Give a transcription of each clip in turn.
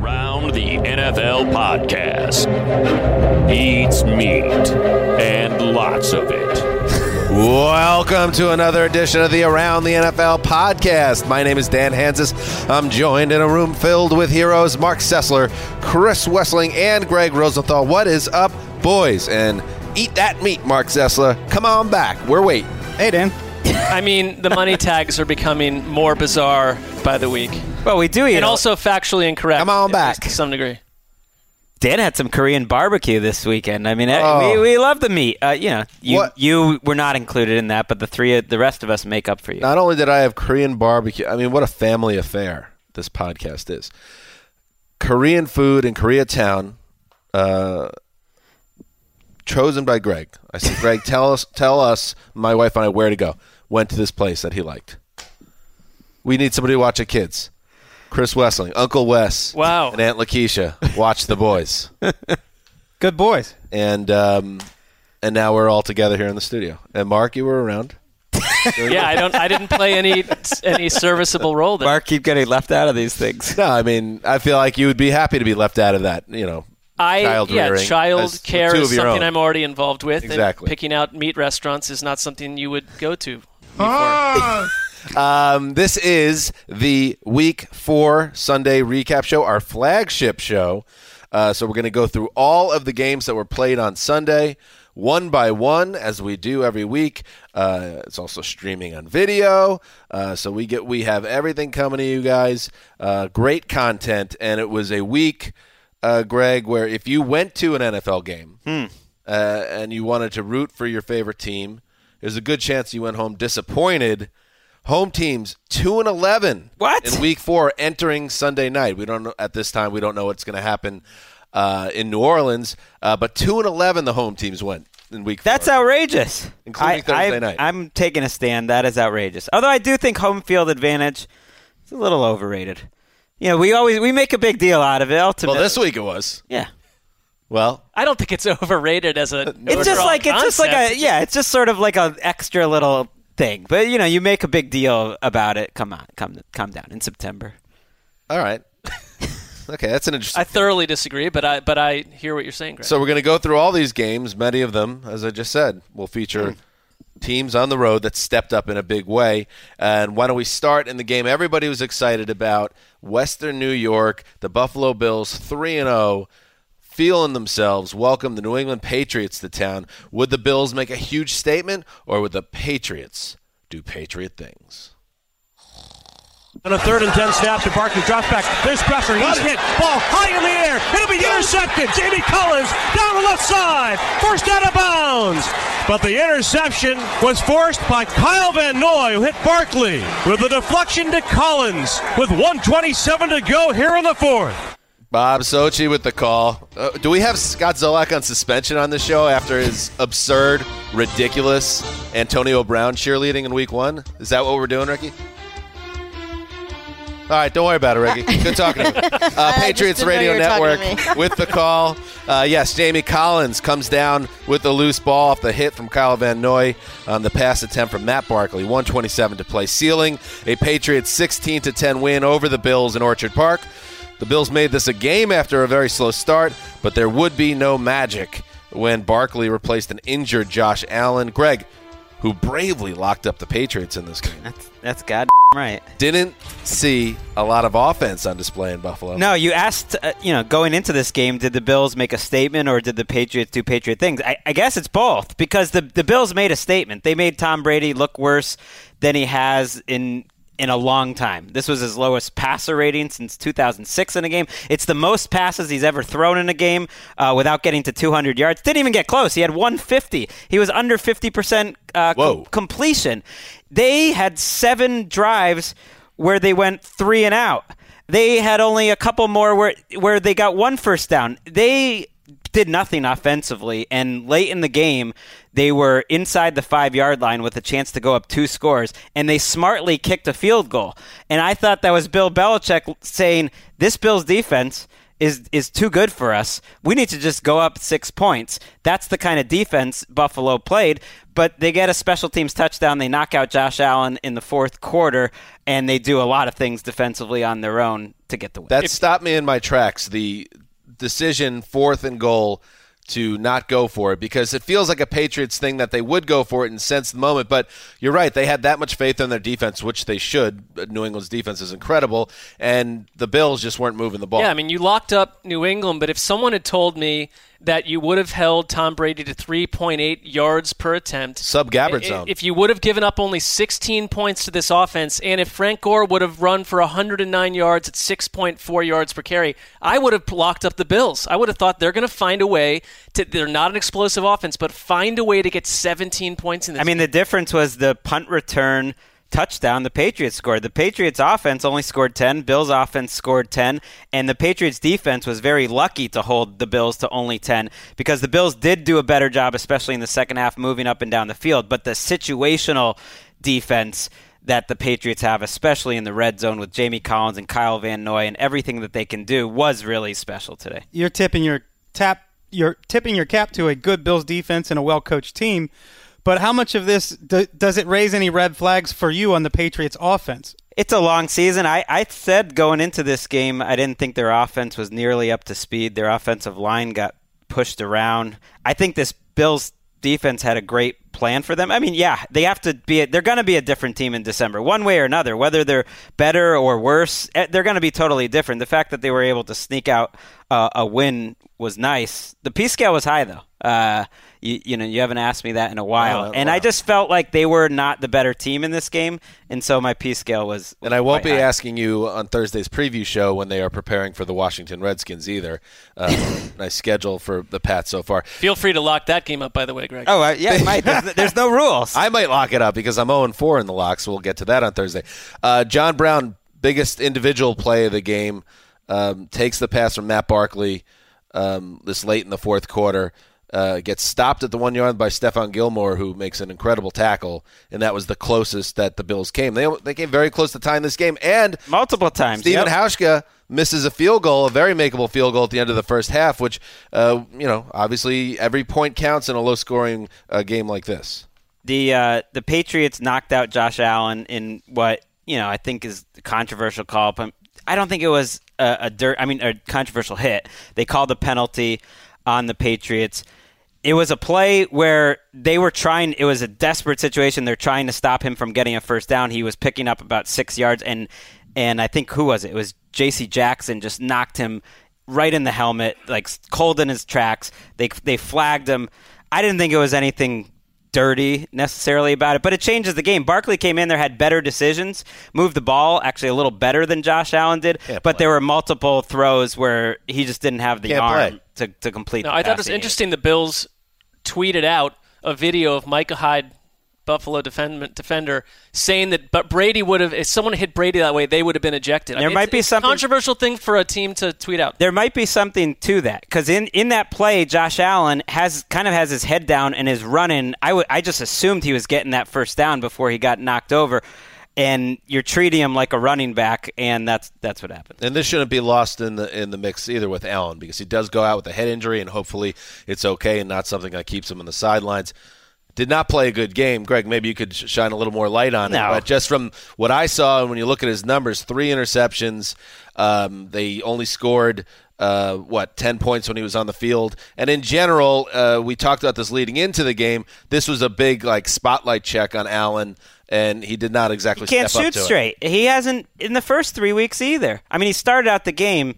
The Around the NFL podcast. Eats meat and lots of it. Welcome to another edition of the Around the NFL podcast. My name is Dan Hanzus. I'm joined in a room filled with heroes Marc Sessler, Chris Wesseling, and Gregg Rosenthal. What is up, boys? And eat that meat, Marc Sessler. Come on back. We're waiting. Hey, Dan. I mean, the money tags are becoming more bizarre by the week, Well, we do eat. and a- also factually incorrect. Come on back. to some degree. Dan had some Korean barbecue this weekend. I mean, uh, Oh. we, we love the meat. Uh, you know, you What- you were not included in that, but the three, the rest of us make up for you. Not only did I have Korean barbecue, I mean, what a family affair this podcast is. Korean food in Koreatown, uh, chosen by Gregg. I said, Gregg, tell us, tell us, my wife and I, where to go. Went to this place that he liked. We need somebody to watch the kids. Chris Wesseling, Uncle Wes, Wow. and Aunt Lakeisha watch the boys, Good boys. and um, and now we're all together here in the studio. And Marc, you were around. Yeah, I don't. I didn't play any any serviceable role there. Marc keep getting left out of these things. No, I mean, I feel like you would be happy to be left out of that. You know, I child yeah, rearing child care is something own. I'm already involved with. Exactly. And picking out meat restaurants is not something you would go to. Before. Um, this is the week four Sunday recap show, our flagship show. Uh, so we're going to go through all of the games that were played on Sunday, one by one, as we do every week. Uh, it's also streaming on video, uh, so we get we have everything coming to you guys. Uh, great content, and it was a week, uh, Gregg, where if you went to an NFL game uh, and you wanted to root for your favorite team, there's a good chance you went home disappointed. Home teams two and eleven. What? in week four entering Sunday night? We don't know at this time. We don't know what's going to happen uh, in New Orleans, uh, but two and eleven the home teams went in week. That's four. outrageous. Including I, Thursday I, night. I'm taking a stand. That is outrageous. Although I do think home field advantage is a little overrated. You know, we always we make a big deal out of it. Well, this week it was. yeah. Well, I don't think it's overrated as a. It's just overall like it's just like a yeah, it's just sort of like a extra little thing. But you know, you make a big deal about it. Come on, come calm down in September. all right. okay, that's an interesting. I thoroughly disagree, but I but I hear what you're saying, Gregg. So we're going to go through all these games. Many of them, as I just said, will feature hmm. teams on the road that stepped up in a big way. And why don't we start in the game everybody was excited about? Western New York, the Buffalo Bills, three and zero. Feeling themselves, welcome the New England Patriots to town. Would the Bills make a huge statement, or would the Patriots do Patriot things? On a third and ten snap to Barkley drops back. There's pressure. He's hit. Ball high in the air. It'll be intercepted. Jamie Collins down the left side. First out of bounds. But the interception was forced by Kyle Van Noy, who hit Barkley with a deflection to Collins with 127 to go here in the fourth. Bob Socci with the call. Uh, do we have Scott Zolak on suspension on the show after his absurd, ridiculous Antonio Brown cheerleading in week one? Is that what we're doing, Ricky? All right, don't worry about it, Ricky. Good talking to you. Uh, Patriots Radio you were talking Network with the call. Uh, yes, Jamie Collins comes down with the loose ball off the hit from Kyle Van Noy on the pass attempt from Matt Barkley. 127 to play, sealing a Patriots 16 to 10 win over the Bills in Orchard Park. The Bills made this a game after a very slow start, but there would be no magic when Barkley replaced an injured Josh Allen. Gregg, who bravely locked up the Patriots in this game, That's that's god right. didn't see a lot of offense on display in Buffalo. No, you asked, uh, you know, going into this game, did the Bills make a statement or did the Patriots do Patriot things? I, I guess it's both because the the Bills made a statement. They made Tom Brady look worse than he has in in a long time. This was his lowest passer rating since 2006 in a game. It's the most passes he's ever thrown in a game uh, without getting to 200 yards. Didn't even get close. He had 150. He was under 50% uh, com- completion. They had seven drives where they went three and out. They had only a couple more where where they got one first down. They did nothing offensively, and late in the game, they were inside the five yard line with a chance to go up two scores, and they smartly kicked a field goal. And I thought that was Bill Belichick saying, "This Bills defense." Is, is too good for us. We need to just go up six points. That's the kind of defense Buffalo played. But they get a special teams touchdown. They knock out Josh Allen in the fourth quarter, and they do a lot of things defensively on their own to get the win. That stopped me in my tracks. The decision, fourth and goal, to not go for it because it feels like a Patriots thing that they would go for it and sense the moment. But you're right; they had that much faith in their defense, which they should. Uh, New England's defense is incredible, and the Bills just weren't moving the ball. Yeah, I mean, you locked up New England, but if someone had told me that you would have held Tom Brady to 3.8 yards per attempt. Sub Gabbard zone. If you would have given up only 16 points to this offense, and if Frank Gore would have run for 109 yards at 6.4 yards per carry, I would have locked up the Bills. I would have thought they're going to find a way to. They're not an explosive offense, but find a way to get 17 points in this. I mean, the difference was the punt return touchdown the Patriots scored. The Patriots offense only scored 10, Bills offense scored 10, and the Patriots defense was very lucky to hold the Bills to only 10 because the Bills did do a better job especially in the second half moving up and down the field, but the situational defense that the Patriots have, especially in the red zone with Jamie Collins and Kyle Van Noy and everything that they can do, was really special today. You're tipping your tap. You're tipping your cap to a good Bills defense and a well coached team. But how much of this do, does it raise any red flags for you on the Patriots offense? It's a long season. I, I said going into this game, I didn't think their offense was nearly up to speed. Their offensive line got pushed around. I think this Bills defense had a great plan for them. I mean, yeah, they have to be. A, they're going to be a different team in December, one way or another. Whether they're better or worse, eh, they're going to be totally different. The fact that they were able to sneak out uh, a win was nice. The P scale was high though. Uh, you, you know, you haven't asked me that in a while, Oh, and wow. I just felt like they were not the better team in this game, and so my P scale was. And I won't be high. asking you on Thursday's preview show when they are preparing for the Washington Redskins either. Uh, nice schedule for the Pats so far. Feel free to lock that game up, by the way, Gregg. Oh uh, yeah, Mike. There's, there's no rules. I might lock it up because I'm 0 4 in the lock, so we'll get to that on Thursday. Uh, John Brown, biggest individual play of the game, um, takes the pass from Matt Barkley um, this late in the fourth quarter. Uh, gets stopped at the one yard by Stephon Gilmore, who makes an incredible tackle, and that was the closest that the Bills came. They they came very close to tying this game, and multiple times. Stephen yep. Hauschka misses a field goal, a very makeable field goal at the end of the first half, which, uh, you know, obviously every point counts in a low scoring uh, game like this. the uh, the Patriots knocked out Josh Allen in what you know I think is a controversial call. But I don't think it was a, a dirt. I mean, a controversial hit. They called the penalty on the Patriots. It was a play where they were trying. It was a desperate situation. They're trying to stop him from getting a first down. He was picking up about six yards, and and I think who was it? It was J.C. Jackson just knocked him right in the helmet, like cold in his tracks. They they flagged him. I didn't think it was anything dirty necessarily about it, but it changes the game. Barkley came in there, had better decisions, moved the ball actually a little better than Josh Allen did, Can't but play. there were multiple throws where he just didn't have the Can't arm to, to complete. No, the I thought it was he needed. interesting. The Bills tweeted out a video of Micah Hyde, Buffalo defend, defender, saying that but Brady would have if someone hit Brady that way, they would have been ejected. There might it's, be it's something- controversial thing for a team to tweet out. There might be something to that because in, in that play, Josh Allen has kind of has his head down and is running. I would I just assumed he was getting that first down before he got knocked over, and you're treating him like a running back, and that's that's what happened. And this shouldn't be lost in the in the mix either with Allen because he does go out with a head injury, and hopefully it's okay and not something that keeps him on the sidelines. Did not play a good game, Gregg. Maybe you could shine a little more light on it. But just from what I saw, and when you look at his numbers, three interceptions. Um, they only scored uh, what ten points when he was on the field. And in general, uh, we talked about this leading into the game. This was a big like spotlight check on Allen, and he did not exactly He can't step up shoot to it. straight. He hasn't in the first three weeks either. I mean, he started out the game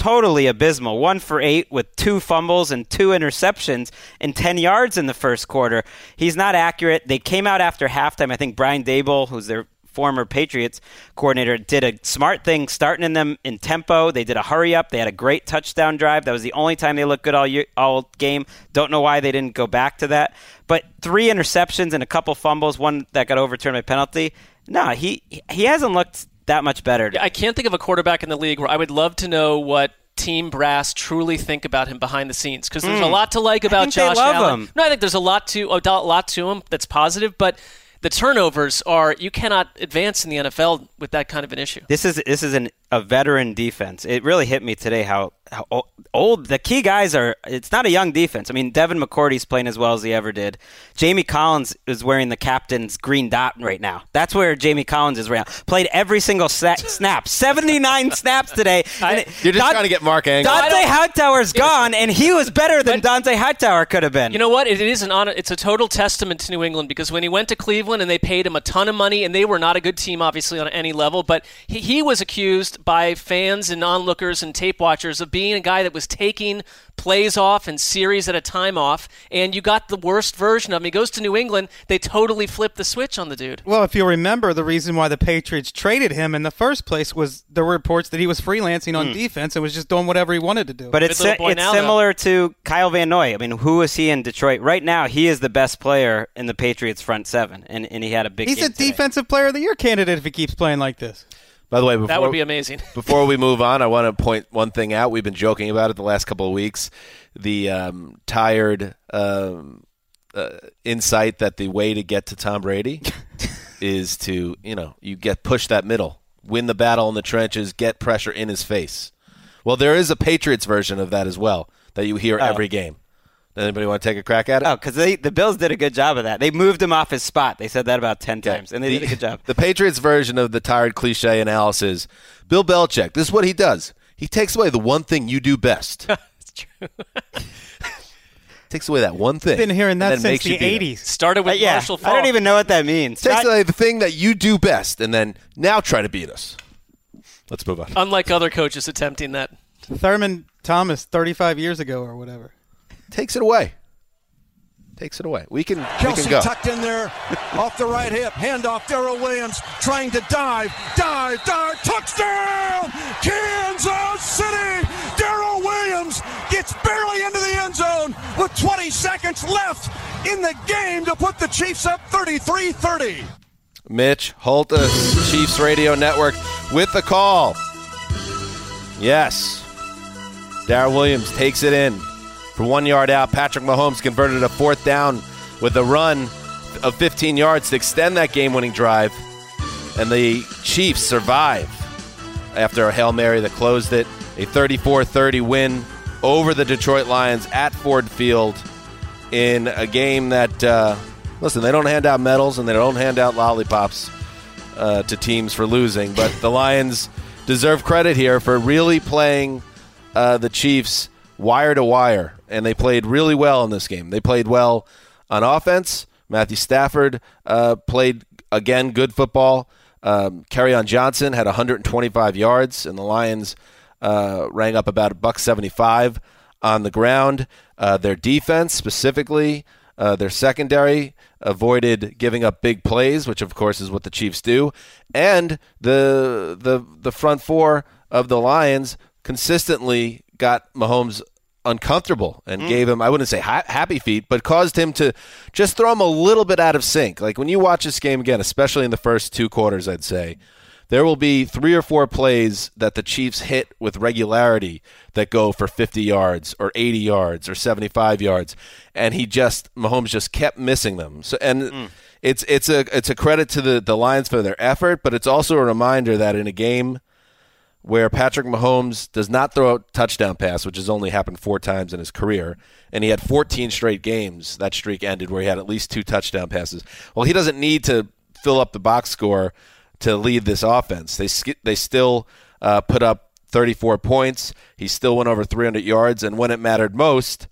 totally abysmal. One for eight with two fumbles and two interceptions and 10 yards in the first quarter. He's not accurate. They came out after halftime. I think Brian Daboll, who's their former Patriots coordinator, did a smart thing starting in them in tempo. They did a hurry up. They had a great touchdown drive. That was the only time they looked good all year, all game. Don't know why they didn't go back to that. But three interceptions and a couple fumbles, one that got overturned by penalty. No, he he hasn't looked that much better. I can't think of a quarterback in the league where I would love to know what team brass truly think about him behind the scenes because there's a hmm. lot to like about Josh Allen. him. No, I think there's a lot to a lot to him that's positive, but the turnovers are you cannot advance in the NFL with that kind of an issue. This is this is an, a veteran defense. It really hit me today how, old oh, oh, the key guys are. It's not a young defense. I mean, Devin McCourty's playing as well as he ever did. Jamie Collins is wearing the captain's green dot right now. That's where Jamie Collins is right now. Played every single sa- snap, seventy nine snaps today. It- You're just Don- trying to get Marc angry. Dante Hightower's gone, and he was better than Dante Hightower could have been. You know what? It is an honor. It's a total testament to New England because when he went to Cleveland and they paid him a ton of money, and they were not a good team, obviously on any level, but he, he was accused by fans and onlookers and tape watchers of being a guy that was taking plays off and series at a time off, and you got the worst version of him. He goes to New England, they totally flipped the switch on the dude. Well, if you remember, the reason why the Patriots traded him in the first place was there were reports that he was freelancing on hmm. defense and was just doing whatever he wanted to do. But it's Good little it's now, though. similar to Kyle Van Noy. I mean, who is he in Detroit right now? He is the best player in the Patriots front seven, and, and he had a big. he's game a today. defensive player of the year candidate if he keeps playing like this. By the way, before, That would be amazing. before we move on, I want to point one thing out. We've been joking about it the last couple of weeks. The um, tired um, uh, insight that the way to get to Tom Brady is to, you know, you get push that middle, win the battle in the trenches, get pressure in his face. Well, there is a Patriots version of that as well that you hear every game. Anybody want to take a crack at it? Oh, because the Bills did a good job of that. They moved him off his spot. They said that about ten times, and they did a good job. The Patriots version of the tired cliche analysis Bill Belichick, this is what he does. He takes away the one thing you do best. It's true. takes away that one thing. I've Been hearing and that since makes the you beat him. '80s. Started with Uh, yeah, Marshall I don't even know what that means. Takes Not- away the thing that you do best, and then now try to beat us. Let's move on. Unlike other coaches attempting that. Thurman Thomas, 35 years ago or whatever. Takes it away. Takes it away. We can. we Kelce can go. tucked in there off the right hip. Hand off Darrel Williams trying to dive, dive, dive, touchdown! Kansas City! Darrel Williams gets barely into the end zone with 20 seconds left in the game to put the Chiefs up 33 30. Mitch Holthus, uh, Chiefs Radio Network, with the call. Yes. Darrel Williams takes it in for one yard out. Patrick Mahomes converted a fourth down with a run of 15 yards to extend that game winning drive. And the Chiefs survive after a Hail Mary that closed it. A 34 30 win over the Detroit Lions at Ford Field in a game that, uh, listen, they don't hand out medals and they don't hand out lollipops uh, to teams for losing, but the Lions deserve credit here for really playing uh, the Chiefs wire to wire, and they played really well in this game. They played well on offense. Matthew Stafford uh, played again good football. Um, on Johnson had 125 yards, and the Lions uh, rang up about a buck 75 on the ground. Uh, their defense, specifically uh, their secondary, avoided giving up big plays, which of course is what the Chiefs do, and the the the front four of the Lions consistently got Mahomes uncomfortable and mm. gave him I wouldn't say ha- happy feet but caused him to just throw him a little bit out of sync. Like when you watch this game again especially in the first two quarters I'd say there will be three or four plays that the Chiefs hit with regularity that go for 50 yards or 80 yards or 75 yards, and he just Mahomes just kept missing them. So and mm. it's it's a it's a credit to the the Lions for their effort, but it's also a reminder that in a game where Patrick Mahomes does not throw a touchdown pass, which has only happened four times in his career, and he had 14 straight games. That streak ended where he had at least two touchdown passes. Well, he doesn't need to fill up the box score to lead this offense. They they still uh, put up 34 points. He still went over 300 yards, and when it mattered most,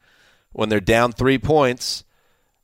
when they're down three points,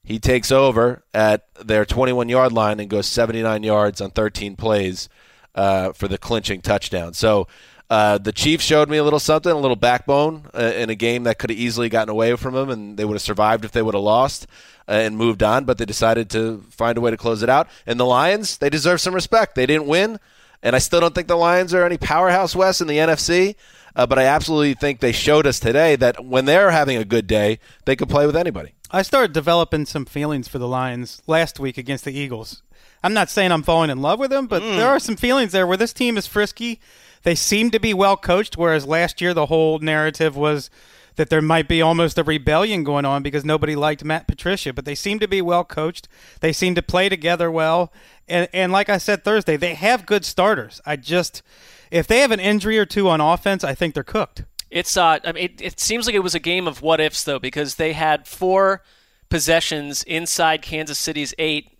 he takes over at their 21 yard line and goes 79 yards on 13 plays uh, for the clinching touchdown. So uh, the Chiefs showed me a little something, a little backbone uh, in a game that could have easily gotten away from them, and they would have survived if they would have lost uh, and moved on. But they decided to find a way to close it out. And the Lions, they deserve some respect. They didn't win, and I still don't think the Lions are any powerhouse West in the NFC. Uh, but I absolutely think they showed us today that when they're having a good day, they can play with anybody. I started developing some feelings for the Lions last week against the Eagles. I'm not saying I'm falling in love with him, but there are some feelings there where this team is frisky. They seem to be well coached, whereas last year the whole narrative was that there might be almost a rebellion going on because nobody liked Matt Patricia. But they seem to be well coached. They seem to play together well. And and like I said Thursday, they have good starters. I just if they have an injury or two on offense, I think they're cooked. It's uh, I mean, it, it seems like it was a game of what ifs though, because they had four possessions inside Kansas City's eight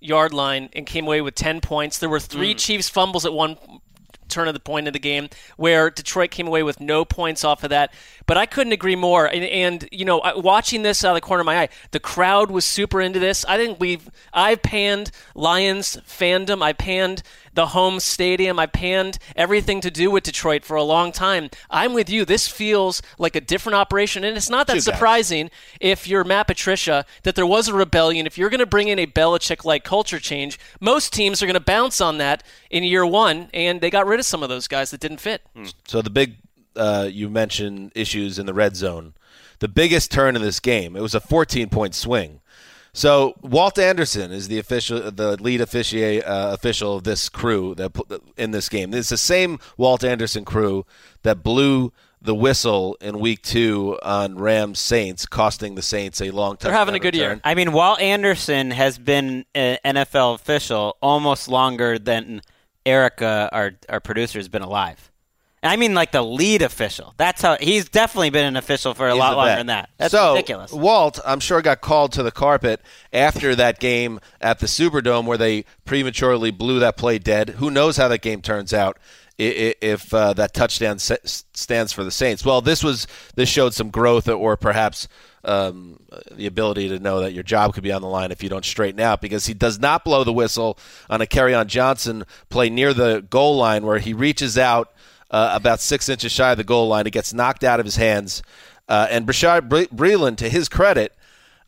yard line and came away with ten points. There were three hmm. Chiefs fumbles at one turn of the point of the game where Detroit came away with no points off of that. But I couldn't agree more. And, and you know, watching this out of the corner of my eye, the crowd was super into this. I think we've I've panned Lions fandom. I panned the home stadium. I panned everything to do with Detroit for a long time. I'm with you. This feels like a different operation, and it's not that surprising if you're Matt Patricia that there was a rebellion. If you're going to bring in a Belichick-like culture change, most teams are going to bounce on that in year one, and they got rid of some of those guys that didn't fit. So the big uh, you mentioned issues in the red zone. The biggest turn in this game. It was a 14 point swing. So Walt Anderson is the official, the lead officiate, uh, official of this crew that in this game. It's the same Walt Anderson crew that blew the whistle in Week Two on Rams Saints, costing the Saints a long time. They're having a good year. I mean, Walt Anderson has been an NFL official almost longer than Erica, our our producer, has been alive. I mean, like the lead official. That's how he's definitely been an official for a He's lot longer than that. That's so, ridiculous. Walt, I'm sure, got called to the carpet after that game at the Superdome where they prematurely blew that play dead. Who knows how that game turns out if uh, that touchdown stands for the Saints? Well, this was this showed some growth or perhaps um, the ability to know that your job could be on the line if you don't straighten out because he does not blow the whistle on a Kerryon Johnson play near the goal line where he reaches out uh, about six inches shy of the goal line. It gets knocked out of his hands. Uh, and Bashaud Bre- Breeland, to his credit,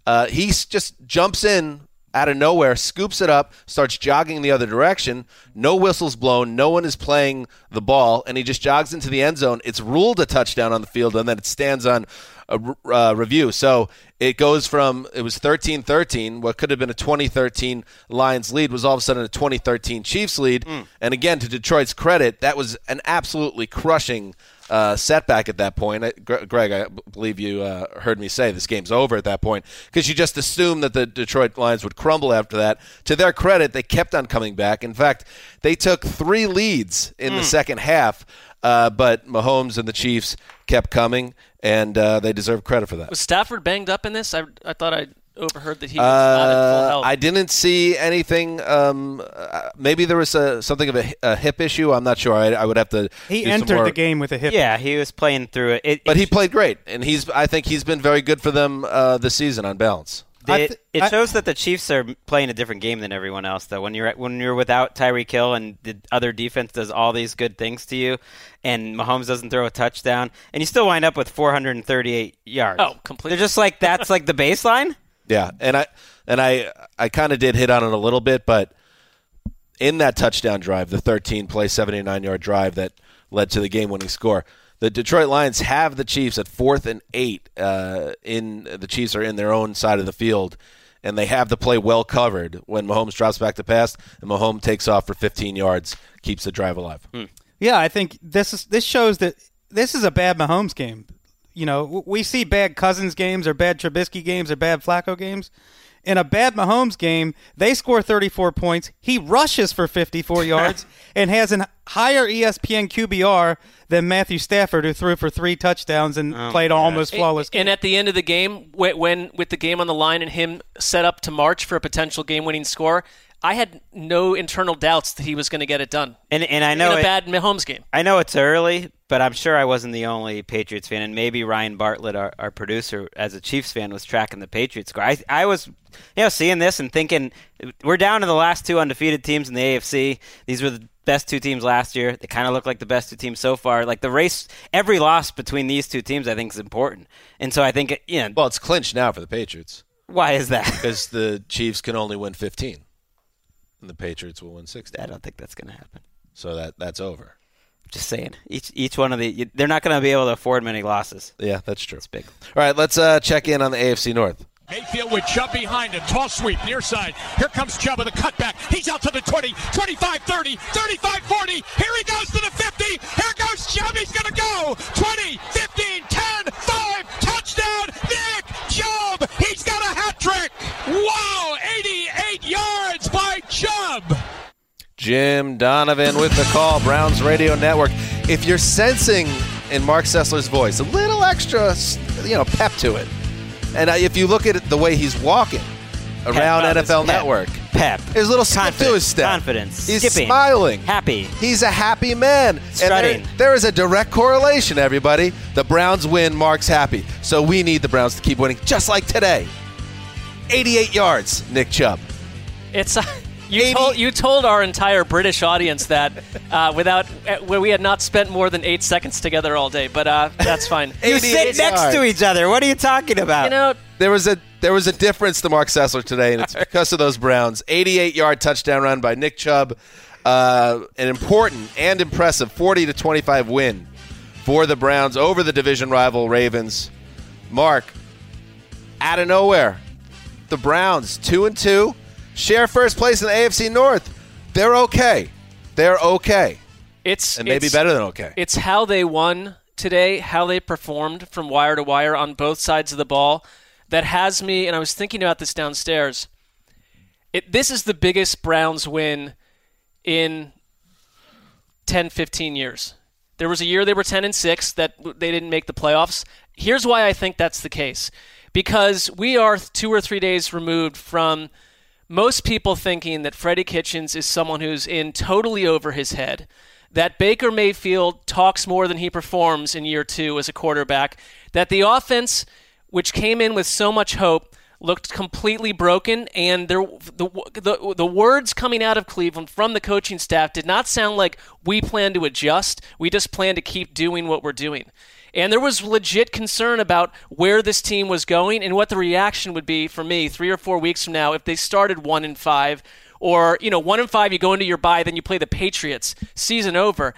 uh, he just jumps in out of nowhere, scoops it up, starts jogging the other direction. No whistles blown. No one is playing the ball, and he just jogs into the end zone. It's ruled a touchdown on the field, and then it stands on a uh, review. So it goes from it was 13-13, what could have been a 2013 Lions lead was all of a sudden a 2013 Chiefs lead. And again, to Detroit's credit, that was an absolutely crushing uh, setback at that point. I- Gregg, I believe you uh, heard me say this game's over at that point because you just assumed that the Detroit Lions would crumble after that. To their credit, they kept on coming back. In fact, they took three leads in the second half, uh, but Mahomes and the Chiefs kept coming, and uh, they deserve credit for that. Was Stafford banged up in this? I, I thought I overheard that he was not at full Uh, health. I didn't see anything. Um, uh, maybe there was a, something of a, a hip issue. I'm not sure. I, I would have to. He do some entered more- the game with a hip. yeah, he was playing through it. it but he played great, and he's. I think he's been very good for them uh, this season on balance. I It, th- it I- shows that the Chiefs are playing a different game than everyone else, though. When you're when you're without Tyreek Hill and the other defense does all these good things to you, and Mahomes doesn't throw a touchdown, and you still wind up with 438 yards. Oh, completely. They're just like that's like the baseline. Yeah, and I and I I kind of did hit on it a little bit, but in that touchdown drive, the 13 play 79 yard drive that led to the game winning score. The Detroit Lions have the Chiefs at fourth and eight. Uh, in the Chiefs are in their own side of the field, and they have the play well covered when Mahomes drops back to pass and Mahomes takes off for 15 yards, keeps the drive alive. Yeah, I think this is this shows that this is a bad Mahomes game. You know, we see bad Cousins games or bad Trubisky games or bad Flacco games. In a bad Mahomes game, they score 34 points. He rushes for 54 yards and has a higher ESPN QBR than Matthew Stafford, who threw for three touchdowns and oh, played an almost flawless. game. And at the end of the game, when, when with the game on the line and him set up to march for a potential game-winning score, I had no internal doubts that he was going to get it done. And and I know in a it- bad Mahomes game. I know it's early, but I'm sure I wasn't the only Patriots fan, and maybe Ryan Bartlett, our, our producer, as a Chiefs fan, was tracking the Patriots score. I, I was, you know, seeing this and thinking we're down to the last two undefeated teams in the AFC. These were the best two teams last year. They kind of look like the best two teams so far. Like the race, every loss between these two teams, I think is important. And so I think, you know, Well, it's clinched now for the Patriots why is that? because the Chiefs can only win 15, and the Patriots will win 16. I don't think that's going to happen. So that that's over. Just saying, each each one of the they're not going to be able to afford many losses. Yeah, that's true. It's big. All right, let's uh, check in on the AFC North. Mayfield with Chubb behind him. Toss sweep, near side. Here comes Chubb with a cutback. He's out to the 20, 25, 30, 35, 40. Here he goes to the 50. Here goes Chubb. He's going to go. 20, 15, 10, 5. Touchdown, Nick Chubb. He's got a hat trick. Wow, 88 yards by Chubb. Jim Donovan with the call, Browns Radio Network. If you're sensing in Marc Sessler's voice a little extra, you know, pep to it, and if you look at it, the way he's walking around Pep, NFL pep, Network, Pep. there's a little skip to his step. Confidence. He's skipping, smiling. Happy. He's a happy man. And there- there is a direct correlation, everybody. The Browns win, Marc's happy. So we need the Browns to keep winning, just like today. 88 yards, Nick Chubb. It's uh, you 80 told you told our entire British audience that uh, without uh, where we had not spent more than eight seconds together all day, but uh, that's fine. You 88 sit next to each other. What are you talking about? you know, There was a there was a difference to Marc Sessler today, and it's because of those Browns. 88 yard touchdown run by Nick Chubb, uh, an important and impressive 40 to 25 win for the Browns over the division rival Ravens. Marc, out of nowhere, the Browns two and two share first place in the AFC North. They're okay. They're okay, it's and maybe it's- better than okay. It's how they won today, how they performed from wire to wire on both sides of the ball that has me, and I was thinking about this downstairs. It, this is the biggest Browns win in 10, 15 years. There was a year they were 10 and 6 that they didn't make the playoffs. Here's why I think that's the case. Because we are two or three days removed from most people thinking that Freddie Kitchens is someone who's in totally over his head, that Baker Mayfield talks more than he performs in year two as a quarterback, that the offense, which came in with so much hope, looked completely broken, and there, the, the, the words coming out of Cleveland from the coaching staff did not sound like we plan to adjust, we just plan to keep doing what we're doing. And there was legit concern about where this team was going and what the reaction would be for me three or four weeks from now if they started one and five, or you know one and five, you go into your bye, then you play the Patriots, season over.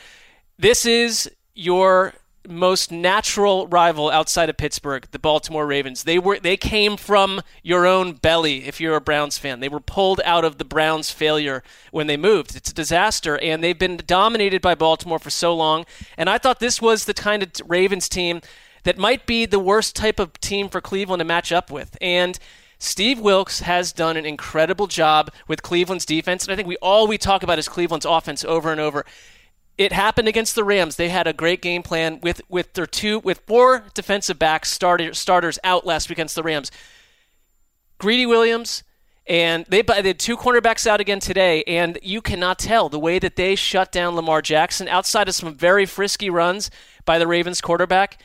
This is your most natural rival outside of Pittsburgh, the Baltimore Ravens. They were they came from your own belly if you're a Browns fan. They were pulled out of the Browns failure when they moved. It's a disaster and they've been dominated by Baltimore for so long. And I thought this was the kind of Ravens team that might be the worst type of team for Cleveland to match up with. And Steve Wilks has done an incredible job with Cleveland's defense, and I think we all we talk about is Cleveland's offense over and over. It happened against the Rams. They had a great game plan with with their two with four defensive backs starter, starters out last week against the Rams. Greedy Williams and they, they had two cornerbacks out again today, and you cannot tell the way that they shut down Lamar Jackson outside of some very frisky runs by the Ravens quarterback.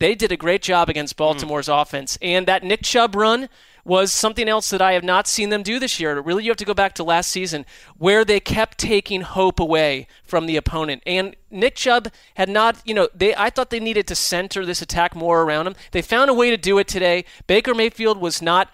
They did a great job against Baltimore's offense, and that Nick Chubb run was something else that I have not seen them do this year. Really, you have to go back to last season where they kept taking hope away from the opponent. And Nick Chubb had not, you know, they I thought they needed to center this attack more around him. They found a way to do it today. Baker Mayfield was not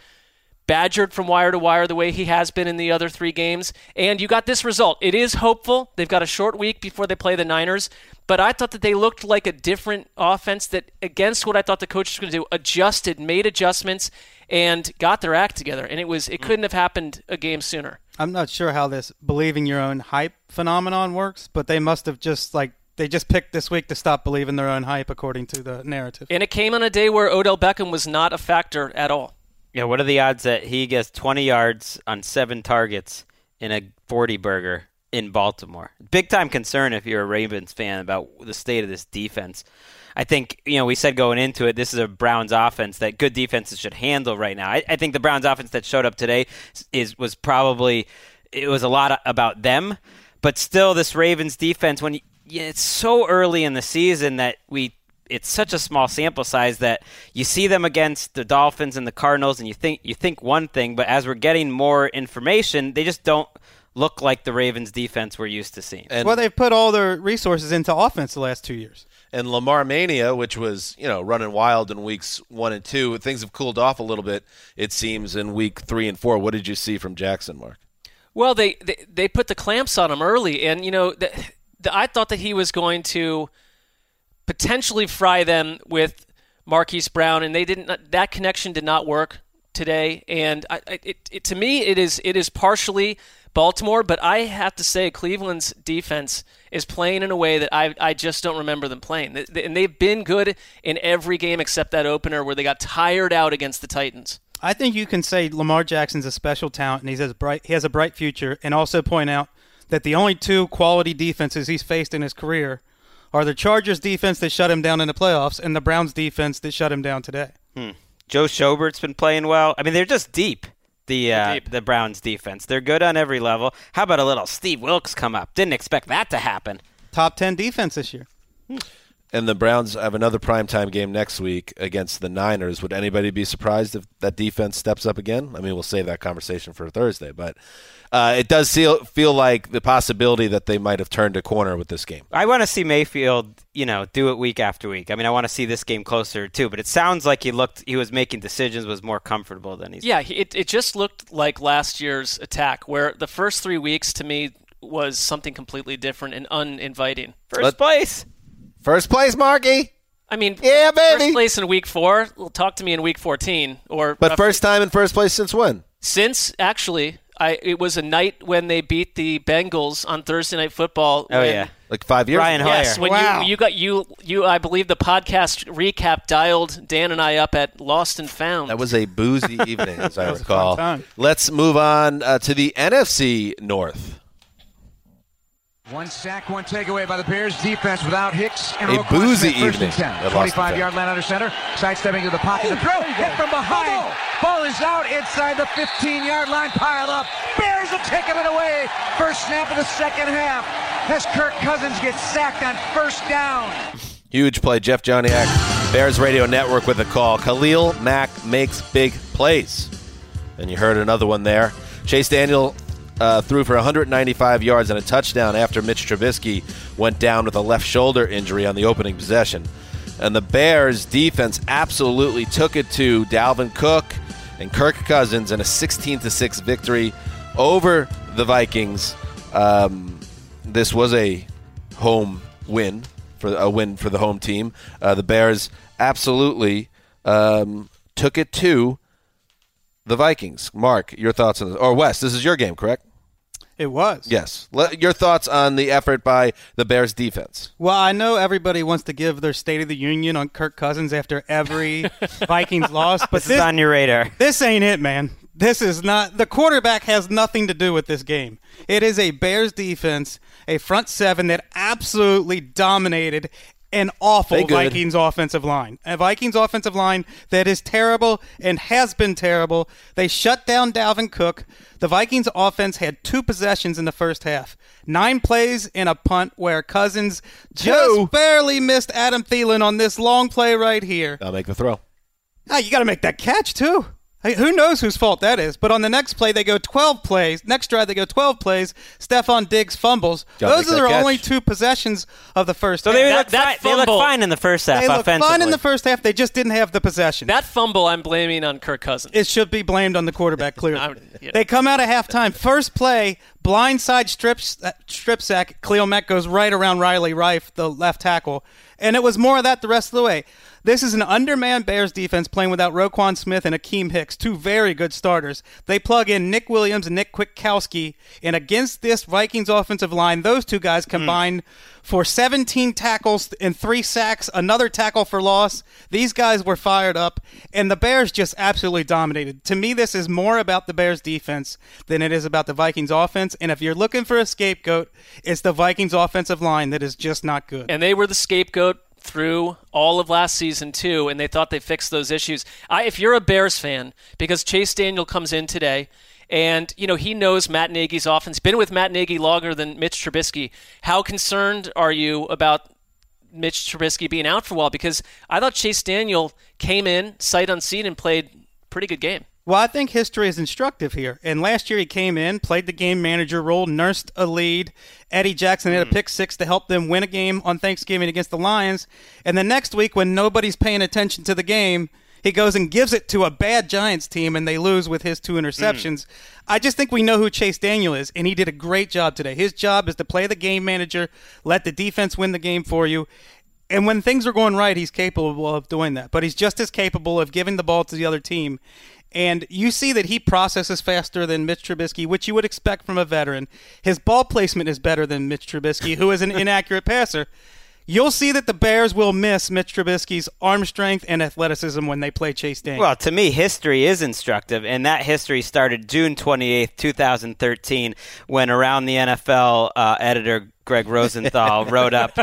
badgered from wire to wire the way he has been in the other three games. And you got this result. It is hopeful. They've got a short week before they play the Niners. But I thought that they looked like a different offense that, against what I thought the coach was going to do, adjusted, made adjustments, and got their act together. And it was it mm. couldn't have happened a game sooner. I'm not sure how this believing your own hype phenomenon works, but they must have just like they just picked this week to stop believing their own hype according to the narrative. And it came on a day where Odell Beckham was not a factor at all. Yeah, what are the odds that he gets 20 yards on seven targets in a 40 burger in Baltimore? Big time concern if you're a Ravens fan about the state of this defense. I think, you know, we said going into it, this is a Browns offense that good defenses should handle right now. I, I think the Browns offense that showed up today is was probably, it was a lot about them, but still this Ravens defense, when you, it's so early in the season that we it's such a small sample size that you see them against the Dolphins and the Cardinals, and you think you think one thing, but as we're getting more information, they just don't look like the Ravens defense we're used to seeing. And, well, they've put all their resources into offense the last two years. and Lamar Mania, which was you know running wild in weeks one and two, things have cooled off a little bit. It seems in week three and four. What did you see from Jackson, Marc? Well, they, they, they put the clamps on him early, and, you know, the, the, I thought that he was going to potentially fry them with Marquise Brown, and they didn't. That connection did not work. Today, and I, I, it, it, to me, it is it is partially Baltimore, but I have to say Cleveland's defense is playing in a way that I, I just don't remember them playing. And they've been good in every game except that opener where they got tired out against the Titans. I think you can say Lamar Jackson's a special talent and he has bright he has a bright future and also point out that the only two quality defenses he's faced in his career are the Chargers defense that shut him down in the playoffs and the Browns defense that shut him down today. Hmm. Joe Schobert's been playing well. I mean, they're just deep. The uh, deep. the Browns defense. They're good on every level. How about a little Steve Wilks come up? Didn't expect that to happen. Top ten defense this year. Hmm. And the Browns have another primetime game next week against the Niners. Would anybody be surprised if that defense steps up again? I mean, we'll save that conversation for Thursday, but uh, it does feel, feel like the possibility that they might have turned a corner with this game. I want to see Mayfield, you know, do it week after week. I mean, I want to see this game closer too. But it sounds like he looked, he was making decisions, was more comfortable than he's. Yeah, it it just looked like last year's attack, where the first three weeks to me was something completely different and uninviting. First Let, place. First place, Marky. I mean, yeah, baby. First place in week four. Talk to me in week fourteen, or but roughly. first time in first place since when? Since actually, I it was a night when they beat the Bengals on Thursday Night Football. Oh yeah, like five years. Ryan ago. Yes, when wow. you you got you you I believe the podcast recap dialed Dan and I up at Lost and Found. That was a boozy evening, as I recall. Let's move on uh, to the NFC North. One sack, one takeaway by the Bears defense without Hicks and a boozy evening. 25 yard line under center, sidestepping to the pocket. The throw hit from behind. Ball is out inside the 15 yard line, Pile up. Bears have taken it away. First snap of the second half as Kirk Cousins gets sacked on first down. Huge play. Jeff Joniak, Bears Radio Network with a call. Khalil Mack makes big plays. And you heard another one there. Chase Daniel uh, threw for 195 yards and a touchdown after Mitch Trubisky went down with a left shoulder injury on the opening possession. And the Bears defense absolutely took it to Dalvin Cook and Kirk Cousins in a 16 to 6 victory over the Vikings. Um, this was a home win for a win for the home team. Uh, the Bears absolutely um, took it to the Vikings. Marc, your thoughts on this? Or Wes, this is your game, correct? It was. Yes. Your thoughts on the effort by the Bears defense? Well, I know everybody wants to give their State of the Union on Kirk Cousins after every Vikings loss, but this, this is on your radar. This ain't it, man. This is not the quarterback has nothing to do with this game. It is a Bears defense, a front seven that absolutely dominated an awful Vikings offensive line. A Vikings offensive line that is terrible and has been terrible. They shut down Dalvin Cook. The Vikings offense had two possessions in the first half. Nine plays and a punt where Cousins just Two. barely missed Adam Thielen on this long play right here. I'll make the throw. Ah, you got to make that catch too. Hey, who knows whose fault that is? But on the next play, they go 12 plays. Next drive, they go 12 plays. Stefon Diggs fumbles. Those are their only two possessions of the first so half. They, that, look that fi- they look fine in the first half They look fine in the first half. They just didn't have the possession. That fumble, I'm blaming on Kirk Cousins. It should be blamed on the quarterback, clearly. yeah. They come out at halftime. First play, blindside strip, strip sack. Khalil Mack goes right around Riley Reiff, the left tackle. And it was more of that the rest of the way. This is an undermanned Bears defense playing without Roquan Smith and Akiem Hicks, two very good starters. They plug in Nick Williams and Nick Kwiatkowski, and against this Vikings offensive line, those two guys hmm. combined mm. for 17 tackles and three sacks, another tackle for loss. These guys were fired up, and the Bears just absolutely dominated. To me, this is more about the Bears defense than it is about the Vikings offense. And if you're looking for a scapegoat, it's the Vikings offensive line that is just not good. And they were the scapegoat through all of last season too, and they thought they fixed those issues. I, if you're a Bears fan, because Chase Daniel comes in today, and you know he knows Matt Nagy's offense, been with Matt Nagy longer than Mitch Trubisky. How concerned are you about Mitch Trubisky being out for a while? Because I thought Chase Daniel came in sight unseen and played pretty good game. Well, I think history is instructive here. And last year he came in, played the game manager role, nursed a lead. Eddie Jackson had a hmm. pick six to help them win a game on Thanksgiving against the Lions. And the next week, when nobody's paying attention to the game, he goes and gives it to a bad Giants team and they lose with his two interceptions. Mm. I just think we know who Chase Daniel is, and he did a great job today. His job is to play the game manager, let the defense win the game for you. And when things are going right, he's capable of doing that. But he's just as capable of giving the ball to the other team And you see that he processes faster than Mitch Trubisky, which you would expect from a veteran. His ball placement is better than Mitch Trubisky, who is an inaccurate passer. You'll see that the Bears will miss Mitch Trubisky's arm strength and athleticism when they play Chase Daniel. Well, to me, history is instructive, and that history started June 28th, 2013, when Around the NFL uh, editor Gregg Rosenthal wrote up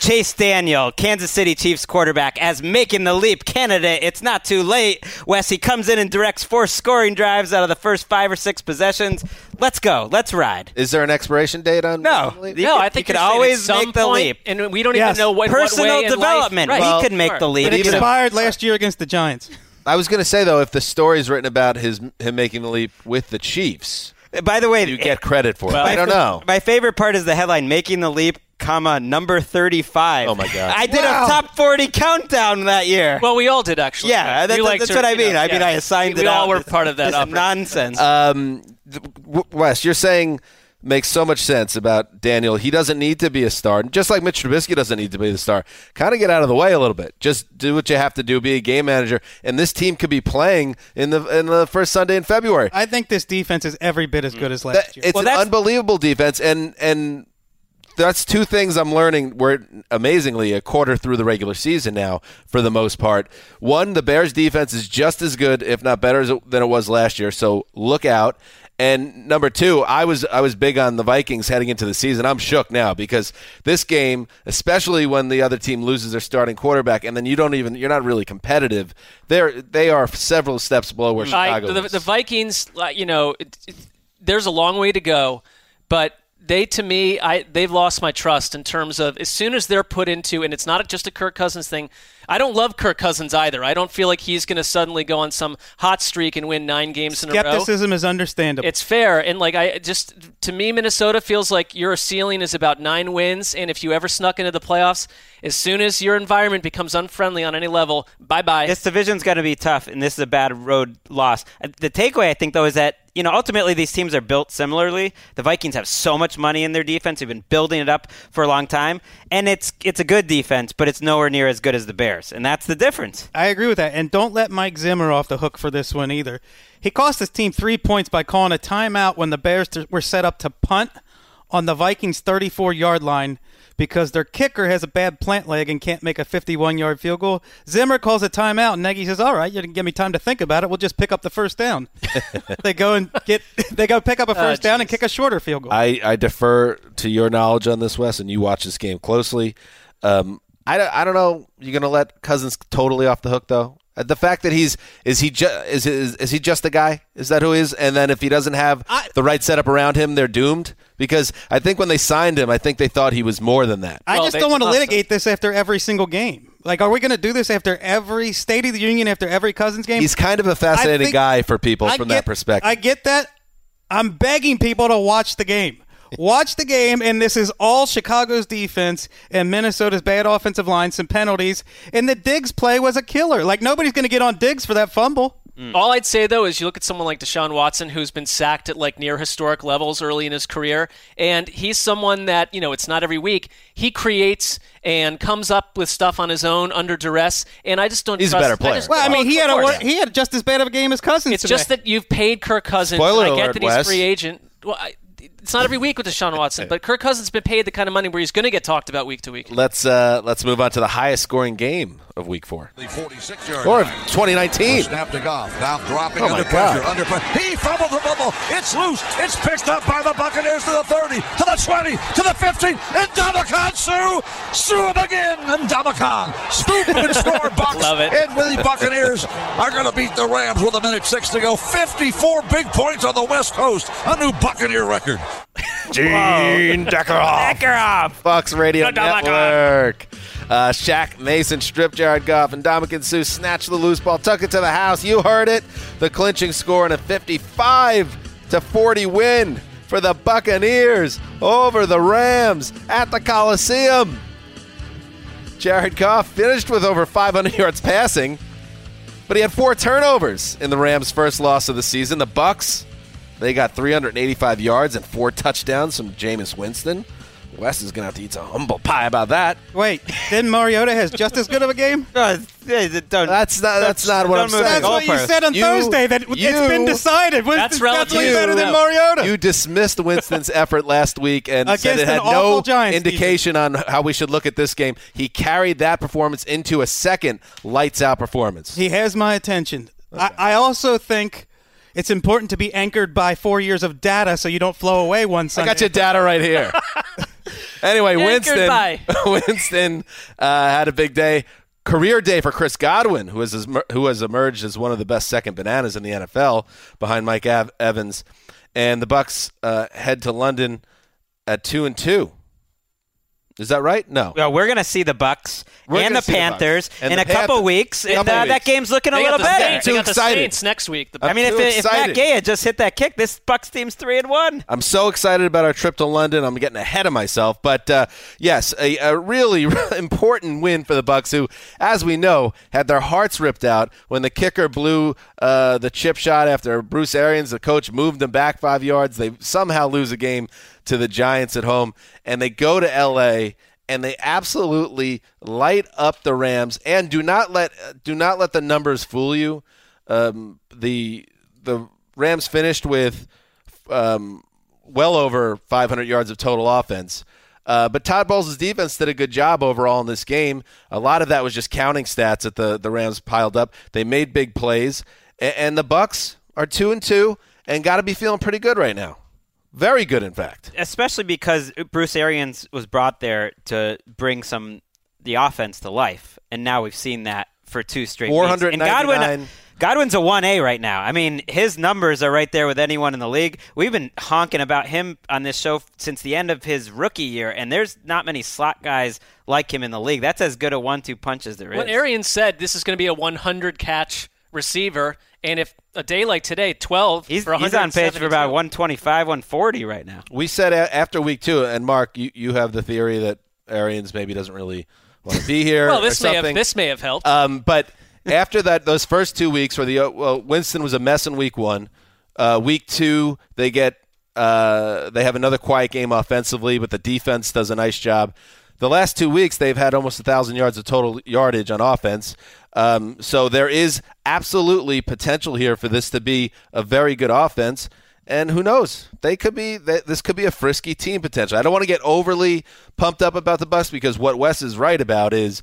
Chase Daniel, Kansas City Chiefs quarterback, as making the leap candidate. It's not too late. Wes, he comes in and directs four scoring drives out of the first five or six possessions. Let's go. Let's ride. Is there an expiration date on? No. the leap? No, could- I think you could always some make the point, leap. and we don't Yes. even know what what Personal way development. Right. he could make Sure. the leap. it even if- expired last year against the Giants. I was going to say though, if the story's written about his him making the leap with the Chiefs, By the way, you get credit for it. I don't know. My favorite part is the headline: "Making the leap, comma number thirty-five. Oh, my God. I did Wow. a top forty countdown that year. Well, we all did actually. Yeah, We that's- that's what I mean. know, I mean, yeah. I assigned we, it We all out. were part of that. This nonsense. Um, Wes, you're saying makes so much sense about Daniel. He doesn't need to be a star, just like Mitch Trubisky doesn't need to be the star. Kind of get out of the way a little bit. Just do what you have to do. Be a game manager, and this team could be playing in the in the first Sunday in February. I think this defense is every bit as good as last That- year. it's Well, an unbelievable defense, and and that's two things I'm learning. We're amazingly a quarter through the regular season now, for the most part. One, the Bears' defense is just as good, if not better, than it was last year. So look out. And number two, I was I was big on the Vikings heading into the season. I'm shook now because this game, especially when the other team loses their starting quarterback, and then you don't even you're not really competitive. They're they are several steps below where I, Chicago the, is. the Vikings, you know, it, it, there's a long way to go, but they to me, I they've lost my trust in terms of as soon as they're put into, and it's not just a Kirk Cousins thing. I don't love Kirk Cousins either. I don't feel like he's going to suddenly go on some hot streak and win nine games in a row. Skepticism is understandable. It's fair, and like I just to me, Minnesota feels like your ceiling is about nine wins, and if you ever snuck into the playoffs, as soon as your environment becomes unfriendly on any level, bye bye. This division's going to be tough, and this is a bad road loss. Uh, The takeaway, I think, though, is that you know ultimately these teams are built similarly. The Vikings have so much money in their defense; they've been building it up for a long time, and it's it's a good defense, but it's nowhere near as good as the Bears, and that's the difference. I agree with that. And don't let Mike Zimmer off the hook for this one either. He cost his team three points by calling a timeout when the Bears were set up to punt on the Vikings' 34 yard line because their kicker has a bad plant leg and can't make a 51 yard field goal. Zimmer calls a timeout, and Nagy says, All right, you didn't give me time to think about it. We'll just pick up the first down. they go and get, they go pick up a first down and kick a shorter field goal. I, I defer to your knowledge on this, Wes, and you watch this game closely. Um, I, I don't know. You're going to let Cousins totally off the hook, though. Uh, The fact that he's is he ju- is, is is he just a guy? Is that who he is? And then if he doesn't have I- the right setup around him, they're doomed. Because I think when they signed him, I think they thought he was more than that. I Well, just don't want to litigate this after every single game. Like, are we going to do this after every State of the Union, after every Cousins game? He's kind of a fascinating guy for people I from get- that perspective. I get that. I'm begging people to watch the game. Watch the game, and this is all Chicago's defense and Minnesota's bad offensive line, some penalties, and the Diggs play was a killer. Like nobody's going to get on Diggs for that fumble. Mm. All I'd say though is you look at someone like Deshaun Watson, who's been sacked at like near historic levels early in his career, and he's someone that you know it's not every week. He creates and comes up with stuff on his own under duress, and I just don't. He's a trust, better I player. just- Well, I mean, he had a he had just as bad of a game as Cousins. It's today. just that you've paid Kirk Cousins. Spoiler I get alert, that he's Wes. free agent. Well, I, it's not every week with Deshaun Watson, but Kirk Cousins has been paid the kind of money where he's going to get talked about week to week. let's uh, let's move on to the highest scoring game of Week Four The 46 yard or 2019. Snap to Goff. Now dropping Oh, my under pressure. God. Under pressure. He fumbled the bubble. It's loose. It's picked up by the Buccaneers to the 30, to the 20, to the 15. And Ndamukong Suh. Sue him again. And Damakan. Scoop him and score. Bucks. Love it. And the Buccaneers are going to beat the Rams with a minute six to go. 54 big points on the West Coast. A new Buccaneer record. Gene Deckerhoff. Deckerhoff. Fox Radio Good Dominican. Network. Uh, Shaq Mason, strip Jared Goff, and Ndamukong Suh snatch the loose ball, tuck it to the house. You heard it. The clinching score in a 55 to 40 win for the Buccaneers over the Rams at the Coliseum. Jared Goff finished with over 500 yards passing, but he had four turnovers in the Rams' first loss of the season. The Bucks, they got 385 yards and four touchdowns from Jameis Winston. Wes is gonna have to eat some humble pie about that. Wait, then Mariota has just as good of a game? Uh, don't- That's not. That's not what I'm don't move saying. That's what you said on You- Thursday. That it's been decided. Winston's That's relative. definitely better than You- Mariota. You dismissed Winston's effort last week and said it had an no Giants indication on how we should look at this game. He carried that performance into a second lights out performance. He has my attention. I, I also think it's important to be anchored by four years of data so you don't flow away one Sunday. I got your data right here. anyway, Anchored Winston by. Winston uh, had a big day. Career day for Chris Godwin, who has who has emerged as one of the best second bananas in the NFL behind Mike Av- Evans, and the Bucks uh, head to London at two and two. Is that right? No. Well, we're going to see the Bucks We're and the see the Panthers And in the a couple Panthers. weeks, and Couple uh, that game's looking a little got the better. Saints. They Too got the. Saints next week. The I mean, if, too if Matt excited. Gay had just hit that kick, this Bucks team's three and one. I'm so excited about our trip to London. I'm getting ahead of myself, but uh, yes, a, a really important win for the Bucks, who, as we know, had their hearts ripped out when the kicker blew uh, the chip shot after Bruce Arians, the coach, moved them back five yards. They somehow lose a game to the Giants at home, and they go to L.A. and they absolutely light up the Rams. And do not let do not let the numbers fool you. Um, the the Rams finished with um, well over 500 yards of total offense. Uh, but Todd Bowles' defense did a good job overall in this game. A lot of that was just counting stats that the, the Rams piled up. They made big plays, and, and the Bucks are two and two, and got to be feeling pretty good right now. Very good, in fact. especially because Bruce Arians was brought there to bring some the offense to life, and now we've seen that for two straight weeks. And 499. Godwin, Godwin's a one A right now. I mean, his numbers are right there with anyone in the league. We've been honking about him on this show since the end of his rookie year, and there's not many slot guys like him in the league. That's as good a one-two punch as there is. When Arian said this is going to be a 100 catch receiver, and if a day like today, 12 he's, for he's on pace for about 125, 140 right now. We said a- after week two, and Marc, you, you have the theory that Arians maybe doesn't really want to be here. Well, or this may have this may have helped. Um, but after that, those first two weeks where the uh, well, Winston was a mess in week one. Uh, week two, they get uh, they have another quiet game offensively, but the defense does a nice job. The last two weeks, they've had almost a thousand yards of total yardage on offense. Um, so there is absolutely potential here for this to be a very good offense. And who knows? They could be. th- This could be a frisky team potentially. I don't want to get overly pumped up about the Bucks because what Wes is right about is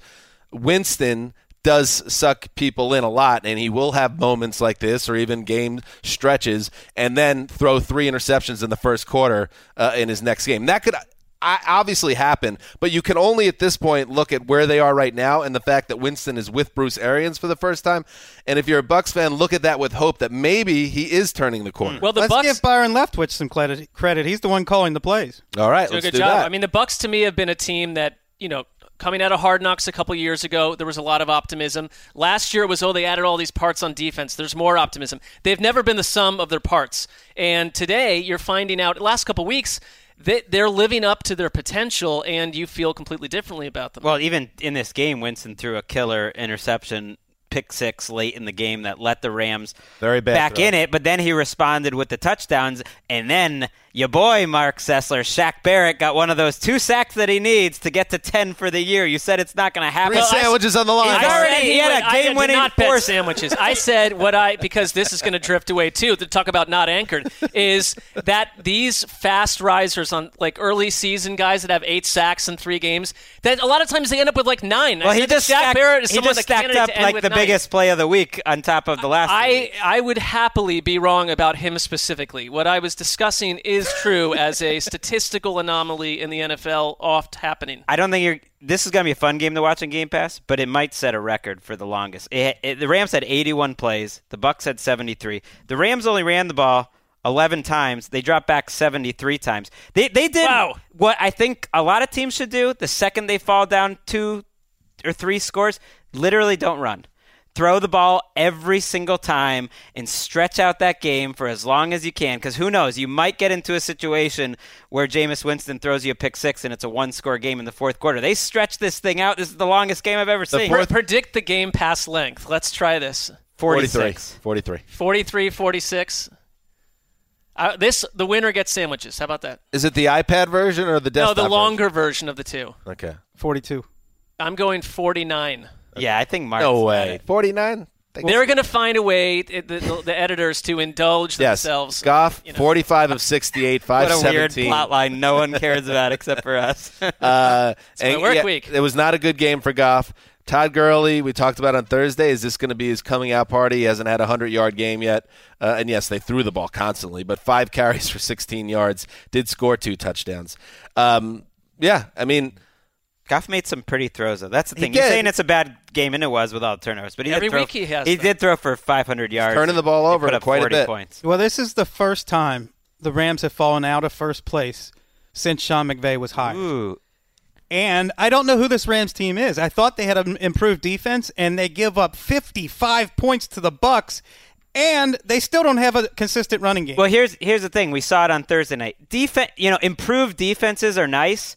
Winston does suck people in a lot, and he will have moments like this, or even game stretches, and then throw three interceptions in the first quarter uh, in his next game. That could obviously happen, but you can only at this point look at where they are right now and the fact that Winston is with Bruce Arians for the first time. And if you're a Bucks fan, look at that with hope that maybe he is turning the corner. well, the Let's Bucks give Byron Leftwich some credit. Credit. He's the one calling the plays. All right, do a let's good do job. that. I mean, the Bucks to me have been a team that you know. Coming out of Hard Knocks a couple years ago, there was a lot of optimism. Last year it was, oh, they added all these parts on defense. There's more optimism. They've never been the sum of their parts. And today you're finding out, last couple weeks, that they're living up to their potential, and you feel completely differently about them. Well, even in this game, Winston threw a killer interception, pick six late in the game that let the Rams Very bad back throw. in it. But then he responded with the touchdowns, and then your boy Marc Sessler, Shaq Barrett, got one of those two sacks that he needs to get to ten for the year. You said it's not going to happen. Three sandwiches on the line. He's already- said he had would- a I did game-winning not bet sandwiches. I said what I because this is going to drift away too. To talk about not anchored is that these fast risers on like early season guys that have eight sacks in three games. That a lot of times they end up with like nine. I Well, he just Jack stacked, Barrett is he someone just that stacked up like the nine. biggest play of the week on top of the last. I, week. I would happily be wrong about him specifically. What I was discussing is true as a statistical anomaly in the NFL, oft happening. I don't think you're. This is going to be a fun game to watch on Game Pass, but it might set a record for the longest. It, it, the Rams had 81 plays. The Bucks had 73. The Rams only ran the ball 11 times. They dropped back 73 times. They they did Wow. what I think a lot of teams should do. The second they fall down two or three scores, literally don't run. Throw the ball every single time and stretch out that game for as long as you can. Because who knows? You might get into a situation where Jameis Winston throws you a pick six and it's a one score game in the fourth quarter. They stretch this thing out. This is the longest game I've ever seen. Pre- predict the game pass length. Let's try this. 43. 46. 43. 43 46. Uh, this the winner gets sandwiches. How about that? Is it the iPad version or the desktop? No, the longer version of the two. Okay. 42. I'm going 49. Yeah, I think Marc. No got way. Forty nine. They're going to find a way, the, the, the editors, to indulge Yes. themselves. Goff, you know. 45 of 68, What a weird 517. plot line no one cares about except for us. Uh, my and work yeah, week. It was not a good game for Goff. Todd Gurley, we talked about on Thursday. Is this going to be his coming out party? He hasn't had a 100 yard game yet. Uh, and yes, they threw the ball constantly, but five carries for 16 yards, did score two touchdowns. Um, yeah, I mean, Goff made some pretty throws though. That's the thing. You're saying it's a bad game, and it was with all the turnovers. But he Every did throw, week he has He them. did throw for 500 yards. turning the ball over put up quite a 40 bit. points. Well, this is the first time the Rams have fallen out of first place since Sean McVay was hired. Ooh, And I don't know who this Rams team is. I thought they had an improved defense, and they give up 55 points to the Bucks, and they still don't have a consistent running game. Well, here's here's the thing. We saw it on Thursday night. Defense, you know, improved defenses are nice.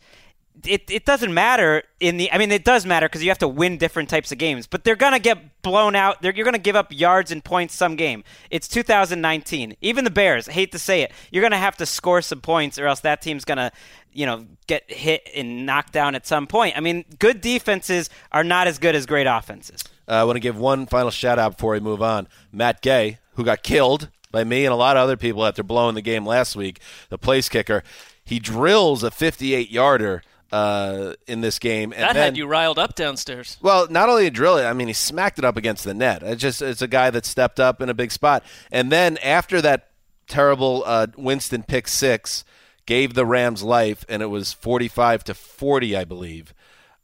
It it doesn't matter in the. I mean, it does matter because you have to win different types of games. But they're gonna get blown out. They're, you're gonna give up yards and points some game. It's 2019. Even the Bears. Hate to say it. You're gonna have to score some points, or else that team's gonna, you know, get hit and knocked down at some point. I mean, good defenses are not as good as great offenses. Uh, I want to give one final shout out before we move on. Matt Gay, who got killed by me and a lot of other people after blowing the game last week, the place kicker, he drills a 58 yarder uh, in this game. And That then, had you riled up downstairs. Well, not only did drill it, I mean, he smacked it up against the net. It's just it's a guy that stepped up in a big spot. And then after that terrible uh, Winston pick six gave the Rams life, and it was 45 to 40, I believe,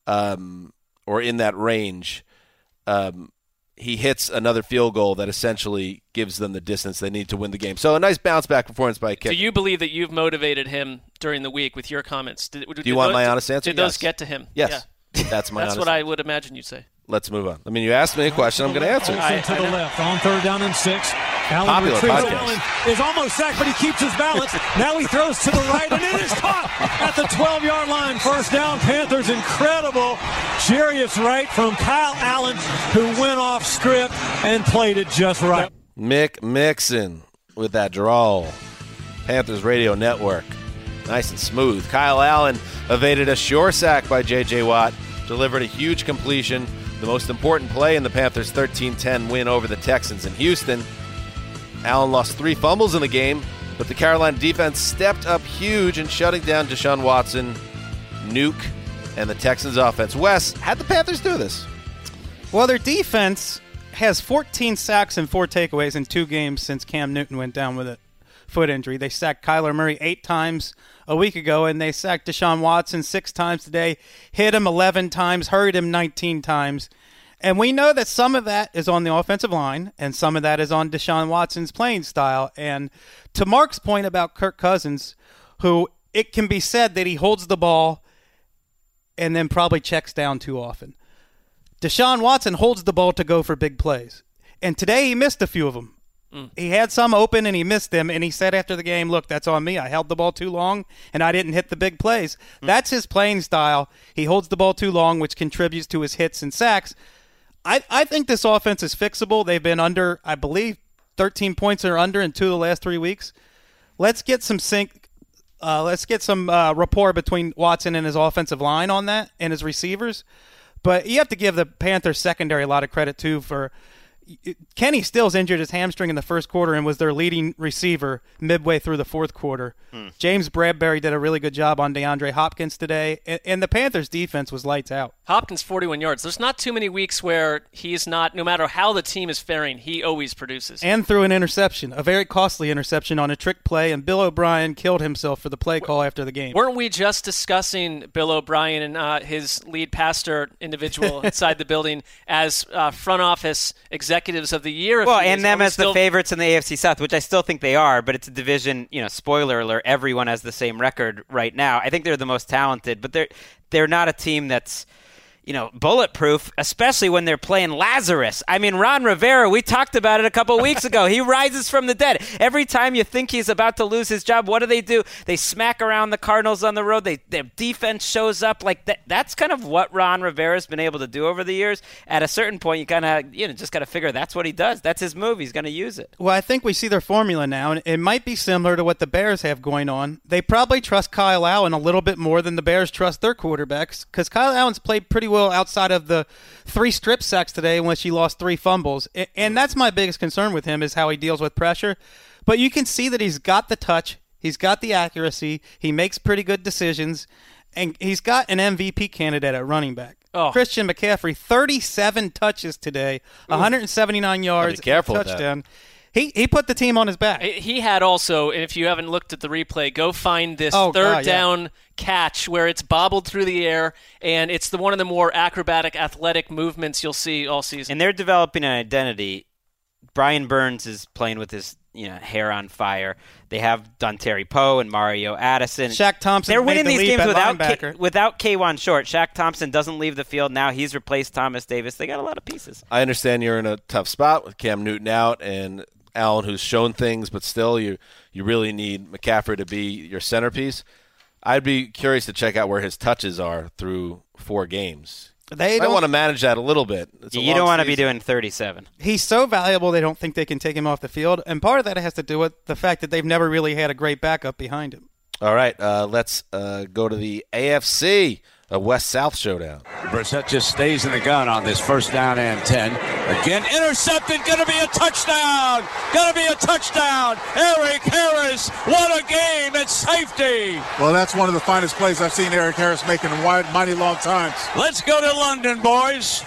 um, or in that range. Um, he hits another field goal that essentially gives them the distance they need to win the game. So a nice bounce back performance by a kicker. Do you believe that you've motivated him during the week with your comments? Did, Do you want my honest answer? Did those get to him? Yes. Yeah. That's my That's honest what I would imagine you'd say. Let's move on. I mean, you asked me a question, I'm going to answer. I- to the left on third down and six. Allen Popular podcast. Allen is almost sacked, but he keeps his balance. now he throws to the right, and it is caught at the 12-yard line. First down, Panthers. Incredible Jarius Wright from Kyle Allen, who went off script and played it just right. Mick Mixon with that drawl. Panthers Radio Network. Nice and smooth. Kyle Allen evaded a sure sack by J.J. Watt, delivered a huge completion, the most important play in the Panthers' 13 10 win over the Texans in Houston. Allen lost three fumbles in the game, but the Carolina defense stepped up huge in shutting down Deshaun Watson, Nuke, and the Texans offense. Wes, how'd the Panthers do this? Well, their defense has 14 sacks and four takeaways in two games since Cam Newton went down with a foot injury. They sacked Kyler Murray eight times a week ago, and they sacked Deshaun Watson six times today, hit him 11 times, hurried him 19 times. And we know that some of that is on the offensive line, and some of that is on Deshaun Watson's playing style. And to Marc's point about Kirk Cousins, who it can be said that he holds the ball and then probably checks down too often. Deshaun Watson holds the ball to go for big plays. And today he missed a few of them. Mm. He had some open and he missed them. And he said after the game, Look, that's on me. I held the ball too long and I didn't hit the big plays. Mm. That's his playing style. He holds the ball too long, which contributes to his hits and sacks. I, I think this offense is fixable. They've been under, I believe, 13 points or under in two of the last three weeks. Let's get some sync. Uh, let's get some uh, rapport between Watson and his offensive line on that and his receivers. But you have to give the Panthers secondary a lot of credit too for Kenny Stills injured his hamstring in the first quarter and was their leading receiver midway through the fourth quarter. James Bradberry did a really good job on DeAndre Hopkins today, and, and the Panthers defense was lights out. Hopkins 41 yards. There's not too many weeks where he's not. No matter how the team is faring, he always produces. And threw an interception, a very costly interception on a trick play, and Bill O'Brien killed himself for the play call after the game. Weren't we just discussing Bill O'Brien and uh, his lead pastor individual inside the building as uh, front office executives of the year? Well, and them as the favorites in the AFC South, which I still think they are, but it's a division, you know, spoiler alert, everyone has the same record right now. I think they're the most talented, but they're they're not a team that's you know, bulletproof, especially when they're playing Lazarus. I mean, Ron Rivera, we talked about it a couple weeks ago. He rises from the dead. Every time you think he's about to lose his job, what do they do? They smack around the Cardinals on the road. They their defense shows up like that. That's kind of what Ron Rivera's been able to do over the years. At a certain point, you kind of you know just got to figure that's what he does. That's his move. He's going to use it. Well, I think we see their formula now, and it might be similar to what the Bears have going on. They probably trust Kyle Allen a little bit more than the Bears trust their quarterbacks because Kyle Allen's played pretty well outside of the three strip sacks today when she lost three fumbles. And that's my biggest concern with him is how he deals with pressure. But you can see that he's got the touch, he's got the accuracy, he makes pretty good decisions, and he's got an MVP candidate at running back. Oh. Christian McCaffrey, 37 touches today, 179 yards, careful with that. touchdown. He he put the team on his back. He had also, and if you haven't looked at the replay, go find this Oh, third God, yeah. down catch where it's bobbled through the air, and it's the one of the more acrobatic, athletic movements you'll see all season. And they're developing an identity. Brian Burns is playing with his you know hair on fire. They have Dontari Poe and Mario Addison. Shaq Thompson They're made winning the these games without K, without Kawann Short. Shaq Thompson doesn't leave the field now. He's replaced Thomas Davis. They got a lot of pieces. I understand you're in a tough spot with Cam Newton out and Allen, who's shown things, but still, you you really need McCaffrey to be your centerpiece. I'd be curious to check out where his touches are through four games. They I don't want to manage that a little bit. It's a you don't want to be doing 37. he's so valuable they don't think they can take him off the field, and part of that has to do with the fact that they've never really had a great backup behind him. All right, uh, let's uh, go to the AFC, a West-South showdown. Brissett just stays in the gun on this first down and 10. Again, intercepted. Going to be a touchdown. Going to be a touchdown. Erik Harris. What a game at safety. Well, that's one of the finest plays I've seen Erik Harris make in a wide, mighty long time. Let's go to London, boys.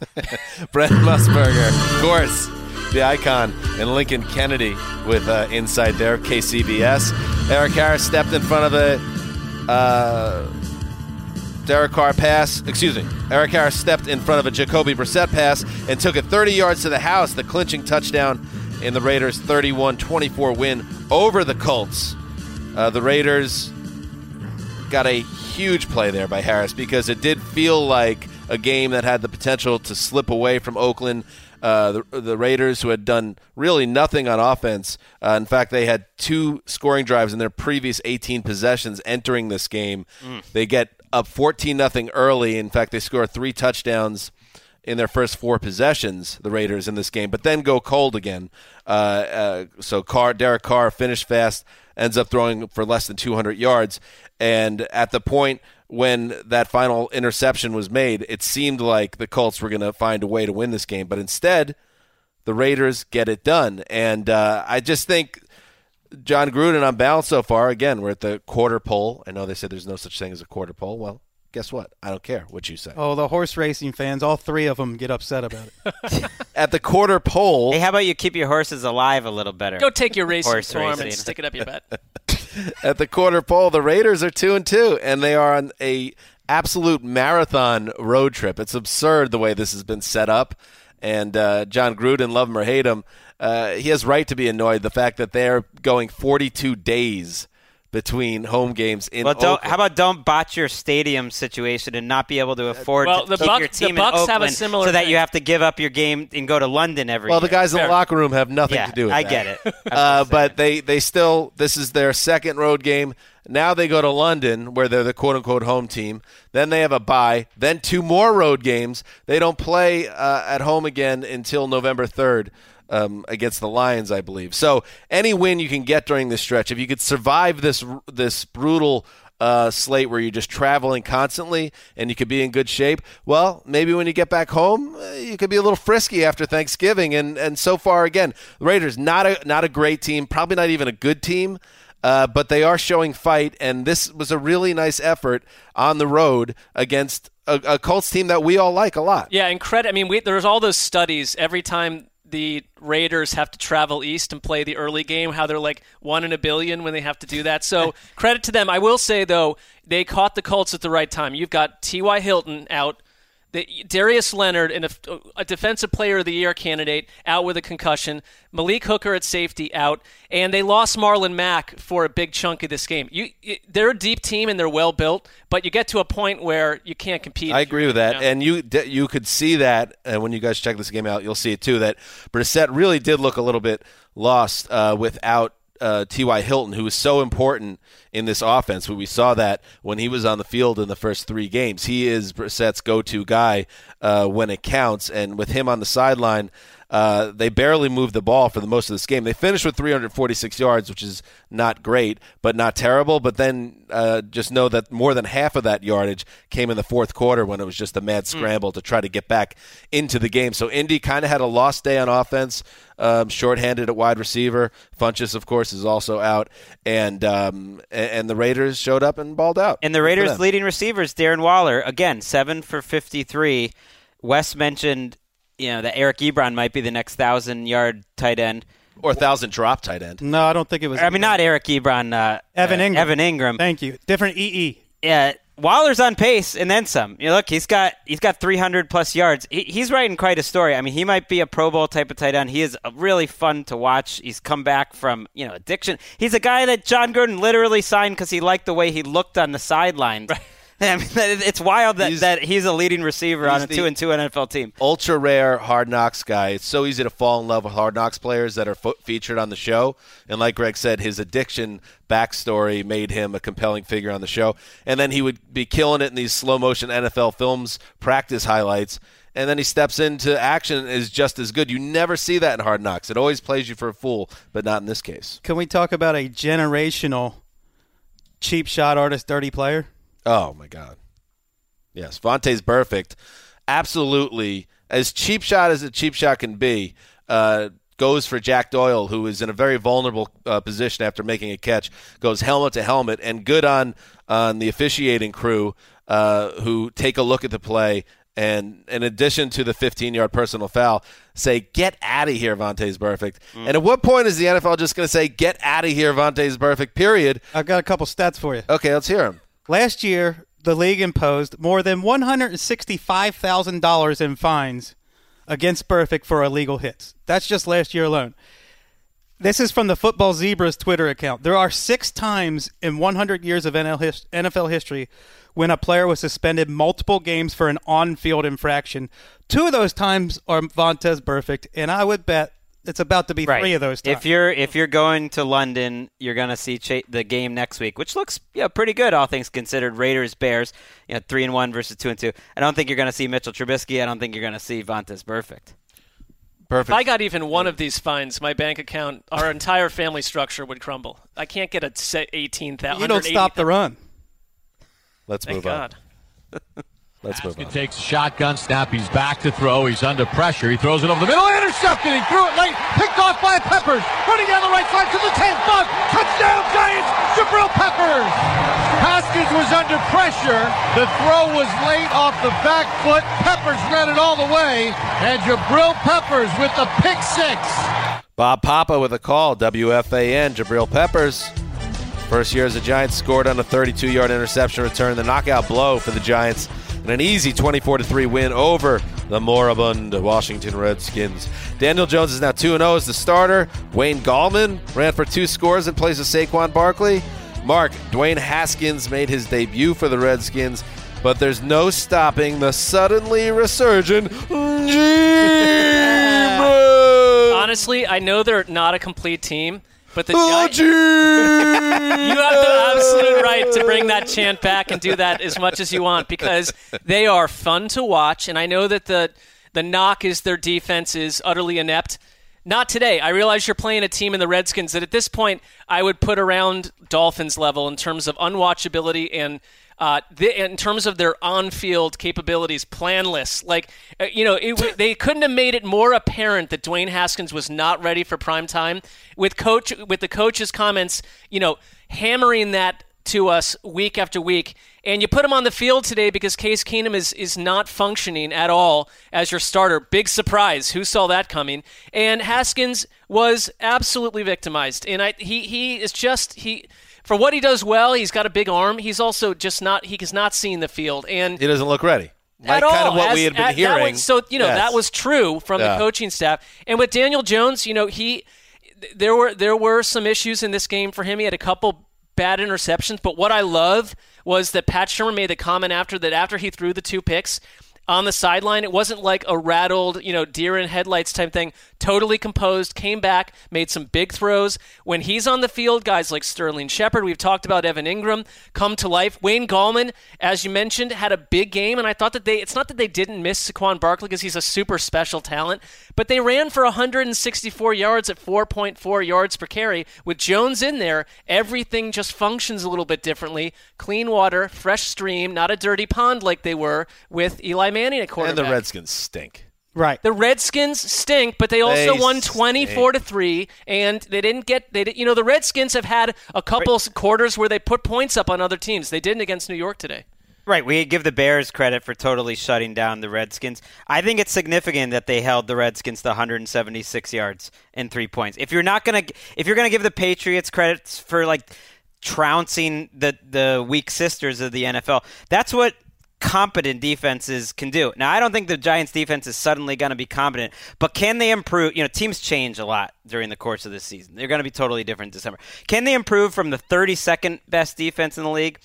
Brent Musburger, of course, the icon, and Lincoln Kennedy with uh, Inside there, KCBS. Erik Harris stepped in front of a uh, Derek Carr pass. Excuse me. Erik Harris stepped in front of a Jacoby Brissett pass and took it 30 yards to the house, the clinching touchdown in the Raiders' 31-24 win over the Colts. Uh, the Raiders got a huge play there by Harris because it did feel like a game that had the potential to slip away from Oakland. Uh, the, the Raiders, who had done really nothing on offense, uh, in fact, they had two scoring drives in their previous 18 possessions entering this game. They get up 14 nothing early. In fact, they score three touchdowns in their first four possessions, the Raiders in this game, but then go cold again. Uh, uh, so Carr, Derek Carr finished fast, ends up throwing for less than 200 yards, and at the point when that final interception was made, it seemed like the Colts were going to find a way to win this game, but instead, the Raiders get it done, and uh, I just think. Jon Gruden on balance so far. Again, we're at the quarter pole. I know they said there's no such thing as a quarter pole. Well, guess what? I don't care what you say. Oh, the horse racing fans, all three of them get upset about it. At the quarter pole, Hey, how about you keep your horses alive a little better? Go take your racing Horse form and stick it up your butt. at the quarter pole, the Raiders are two and two, and they are on a absolute marathon road trip. It's absurd the way this has been set up. And uh, Jon Gruden, love him or hate him, uh, he has right to be annoyed. The fact that they're going 42 days between home games in Well, don't, Oakland. how about don't botch your stadium situation and not be able to afford Well, to the keep Buc- your the team Bucs in have a Oakland similar so that thing. you have to give up your game and go to London every well, year. the guys in the locker room have nothing yeah, to do with I that. get it. Uh, but they, they still this is their second road game. Now they go to London where they're the quote unquote home team. Then they have a bye. Then two more road games. They don't play uh, at home again until November third. Um, against the Lions, I believe. So any win you can get during this stretch, if you could survive this this brutal uh, slate where you're just traveling constantly and you could be in good shape, well, maybe when you get back home, uh, you could be a little frisky after Thanksgiving. And and so far, again, Raiders not a not a great team, probably not even a good team. Uh, but they are showing fight, and this was a really nice effort on the road against a, a Colts team that we all like a lot. Yeah, and credit. I mean, we, there's all those studies every time the Raiders have to travel east and play the early game, how they're like one in a billion when they have to do that. So credit to them. I will say though, they caught the Colts at the right time. You've got T.Y. Hilton out. That Darius Leonard, and a, a, defensive player of the year candidate, out with a concussion. Malik Hooker at safety out, and they lost Marlon Mack for a big chunk of this game. You, they're a deep team and they're well built, but you get to a point where you can't compete. I agree with that, and you you could see that uh, when you guys check this game out, you'll see it too. That Brissett really did look a little bit lost uh, without uh, T.Y. Hilton, who was so important in this offense. We saw that when he was on the field in the first three games. He is Brissett's go to guy uh, when it counts. And with him on the sideline, uh, they barely moved the ball for the most of this game. They finished with 346 yards, which is not great, but not terrible. But then uh, just know that more than half of that yardage came in the fourth quarter when it was just a mad hmm. scramble mm. to try to get back into the game. So Indy kind of had a lost day on offense, um, shorthanded at wide receiver. Funchess, of course, is also out, and um, and the Raiders showed up and balled out. And the Raiders' leading receivers, Darren Waller, again seven for 53. Wes mentioned you know that Eric Ebron might be the next thousand yard tight end or thousand drop tight end. No, I don't think it was. I mean, not Eric Ebron. Uh, Evan Ingram. Uh, Evan Engram. Thank you. Different EE. Yeah, Waller's on pace and then some. You know, look, he's got he's got 300 plus yards. He, he's writing quite a story. I mean, he might be a Pro Bowl type of tight end. He is really fun to watch. He's come back from you know addiction. He's a guy that Jon Gruden literally signed because he liked the way he looked on the sidelines. Right. I mean, it's wild that he's, that he's a leading receiver on a two and two NFL team. Ultra rare hard knocks guy. It's so easy to fall in love with hard knocks players that are fo- featured on the show. And like Gregg said, his addiction backstory made him a compelling figure on the show. And then he would be killing it in these slow motion NFL films, practice highlights. And then he steps into action is just as good. You never see that in Hard Knocks. It always plays you for a fool, but not in this case. Can we talk about a generational cheap shot artist, dirty player? Oh my God. Yes, Vontaze Burfict. absolutely as cheap shot as a cheap shot can be. Uh, goes for Jack Doyle, who is in a very vulnerable uh, position after making a catch. Goes helmet to helmet, and good on on the officiating crew uh, who take a look at the play and in addition to the 15 yard personal foul, say, get out of here, Vontaze Burfict. Mm. And at what point is the NFL just going to say, get out of here, Vontaze Burfict, period? I've got a couple stats for you. Okay, let's hear them. Last year, the league imposed more than $165,000 in fines against Burfict for illegal hits. That's just last year alone. This is from the Football Zebras Twitter account. There are six times in 100 years of NFL history when a player was suspended multiple games for an on field infraction. Two of those times are Vontaze Burfict, and I would bet it's about to be right. three of those. Times. If you're if you're going to London, you're going to see cha- the game next week, which looks yeah pretty good, all things considered. Raiders Bears, you know, three and one versus two and two. I don't think you're going to see Mitchell Trubisky. I don't think you're going to see Vontaze Burfict. Perfect. If I got even one of these fines, my bank account, our entire family structure would crumble. I can't get a set eighteen thousand. You don't stop the run. Let's Thank move God. on. Let's move on. takes a shotgun snap. He's back to throw. He's under pressure. He throws it over the middle. Intercepted. He threw it late. Picked off by Peppers. Running down the right side to the 10. Bug. Touchdown Giants. Jabril Peppers. Haskins was under pressure. The throw was late off the back foot. Peppers ran it all the way. And Jabril Peppers with the pick six. Bob Papa with a call. WFAN. Jabril Peppers. First year as a Giant scored on a 32 yard interception return. The knockout blow for the Giants and an easy 24 3 win over the moribund Washington Redskins. Daniel Jones is now 2 0 as the starter. Wayne Gallman ran for two scores in place of Saquon Barkley. Marc, Dwayne Haskins made his debut for the Redskins, but there's no stopping the suddenly resurgent Honestly, I know they're not a complete team, but the Giants, you have the absolute right to bring that chant back and do that as much as you want because they are fun to watch. And I know that the the knock is their defense is utterly inept. Not today. I realize you're playing a team in the Redskins that at this point I would put around Dolphins level in terms of unwatchability and uh, in terms of their on-field capabilities, planless. Like, uh, you know, it, they couldn't have made it more apparent that Dwayne Haskins was not ready for prime time. With coach, with the coach's comments, you know, hammering that to us week after week. And you put him on the field today because Case Keenum is, is not functioning at all as your starter. Big surprise. Who saw that coming? And Haskins was absolutely victimized. And I, he, he is just, he, for what he does well, he's got a big arm. He's also just not he has not seen the field, and he doesn't look ready. like at all. kind of what As- we had been at- hearing. was- so you know Yes. that was true from Yeah. the coaching staff. And with Daniel Jones, you know he there were there were some issues in this game for him. He had a couple bad interceptions, but what I love was that Pat Shurmur made the comment after that after he threw the two picks on the sideline. It wasn't like a rattled, you know, deer in headlights type thing. Totally composed, came back, made some big throws. When he's on the field, guys like Sterling Shepard, we've talked about Evan Engram, come to life. Wayne Gallman, as you mentioned, had a big game, and I thought that they, it's not that they didn't miss Saquon Barkley because he's a super special talent, but they ran for 164 yards at 4.4 yards per carry. With Jones in there, everything just functions a little bit differently. Clean water, fresh stream, not a dirty pond like they were with Eli Manning at and the Redskins stink. Right. The Redskins stink, but they also They won 24 to 3 and they didn't get they did, you know the Redskins have had a couple s quarters where they put points up on other teams. They didn't against New York today. Right, we give the Bears credit for totally shutting down the Redskins. I think it's significant that they held the Redskins to 176 yards and three points. If you're not gonna, if you're gonna give the Patriots credits for like trouncing the the weak sisters of the NFL, that's what competent defenses can do. Now, I don't think the Giants defense is suddenly going to be competent, but can they improve? You know, teams change a lot during the course of this season. They're going to be totally different December. Can they improve from the 32nd best defense in the league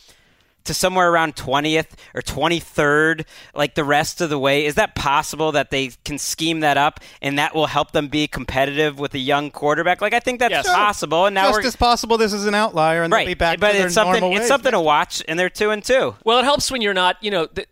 to somewhere around 20th or 23rd, like the rest of the way? Is that possible that they can scheme that up and that will help them be competitive with a young quarterback? Like, I think that's Yes. possible. And now Just we're as possible, this is an outlier, and they'll right, be back but to their it's something. normal It's ways. something to watch, and they're two and two. Well, it helps when you're not, you know, th-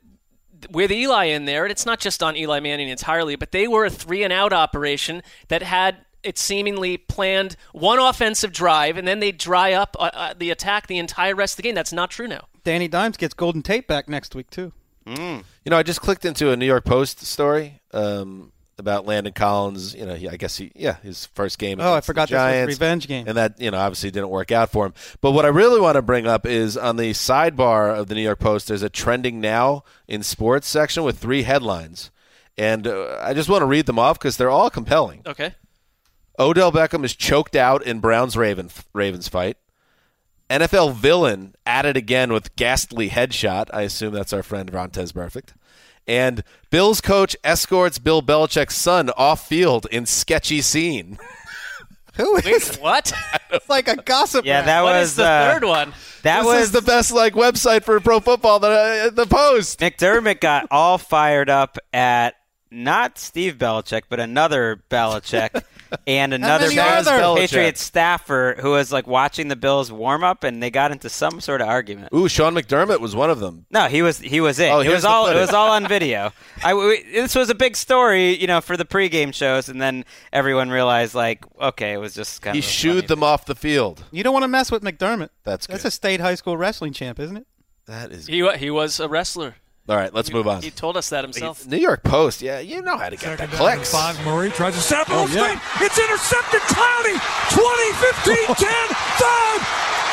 th- with Eli in there, and it's not just on Eli Manning entirely, but they were a three and out operation that had it seemingly planned one offensive drive, and then they dry up uh, uh, the attack the entire rest of the game. That's not true now. Danny Dimes gets golden tape back next week too. You know, I just clicked into a New York Post story um, about Landon Collins. You know, he, I guess he, yeah, his first game. Oh, I forgot the forgot this was Giants, revenge game. and that you know obviously didn't work out for him. But what I really want to bring up is on the sidebar of the New York Post. There's a trending now in sports section with three headlines, and uh, I just want to read them off because they're all compelling. Okay. Odell Beckham is choked out in Browns Raven Ravens fight. NFL villain at it again with ghastly headshot. I assume that's our friend Vontaze Burfict. And Bills coach escorts Bill Belichick's son off field in sketchy scene. Who is What? it's like a gossip? Yeah, rag. that what was is the uh, third one? That this was is the best like website for pro football. The the Post. McDermott got all fired up at not Steve Belichick, but another Belichick and another many are there? Belichick. Patriots staffer who was like watching the Bills warm up, and they got into some sort of argument. Ooh, Sean McDermott was one of them. No, he was he was it. Oh, it was the all it was all on video. I we, this was a big story, you know, for the pregame shows, and then everyone realized like, okay, it was just kind He of a shooed funny them off the field. You don't want to mess with McDermott. That's That's a state high school wrestling champ, isn't it? That is. He wa- he was a wrestler. All right, let's move on. He told us that himself. New York Post. Yeah, you know how to get the Second down and clicks. Five. Murray tries to set Oh, up. yeah. It's intercepted. Clowney. 20, 15, 10, 5.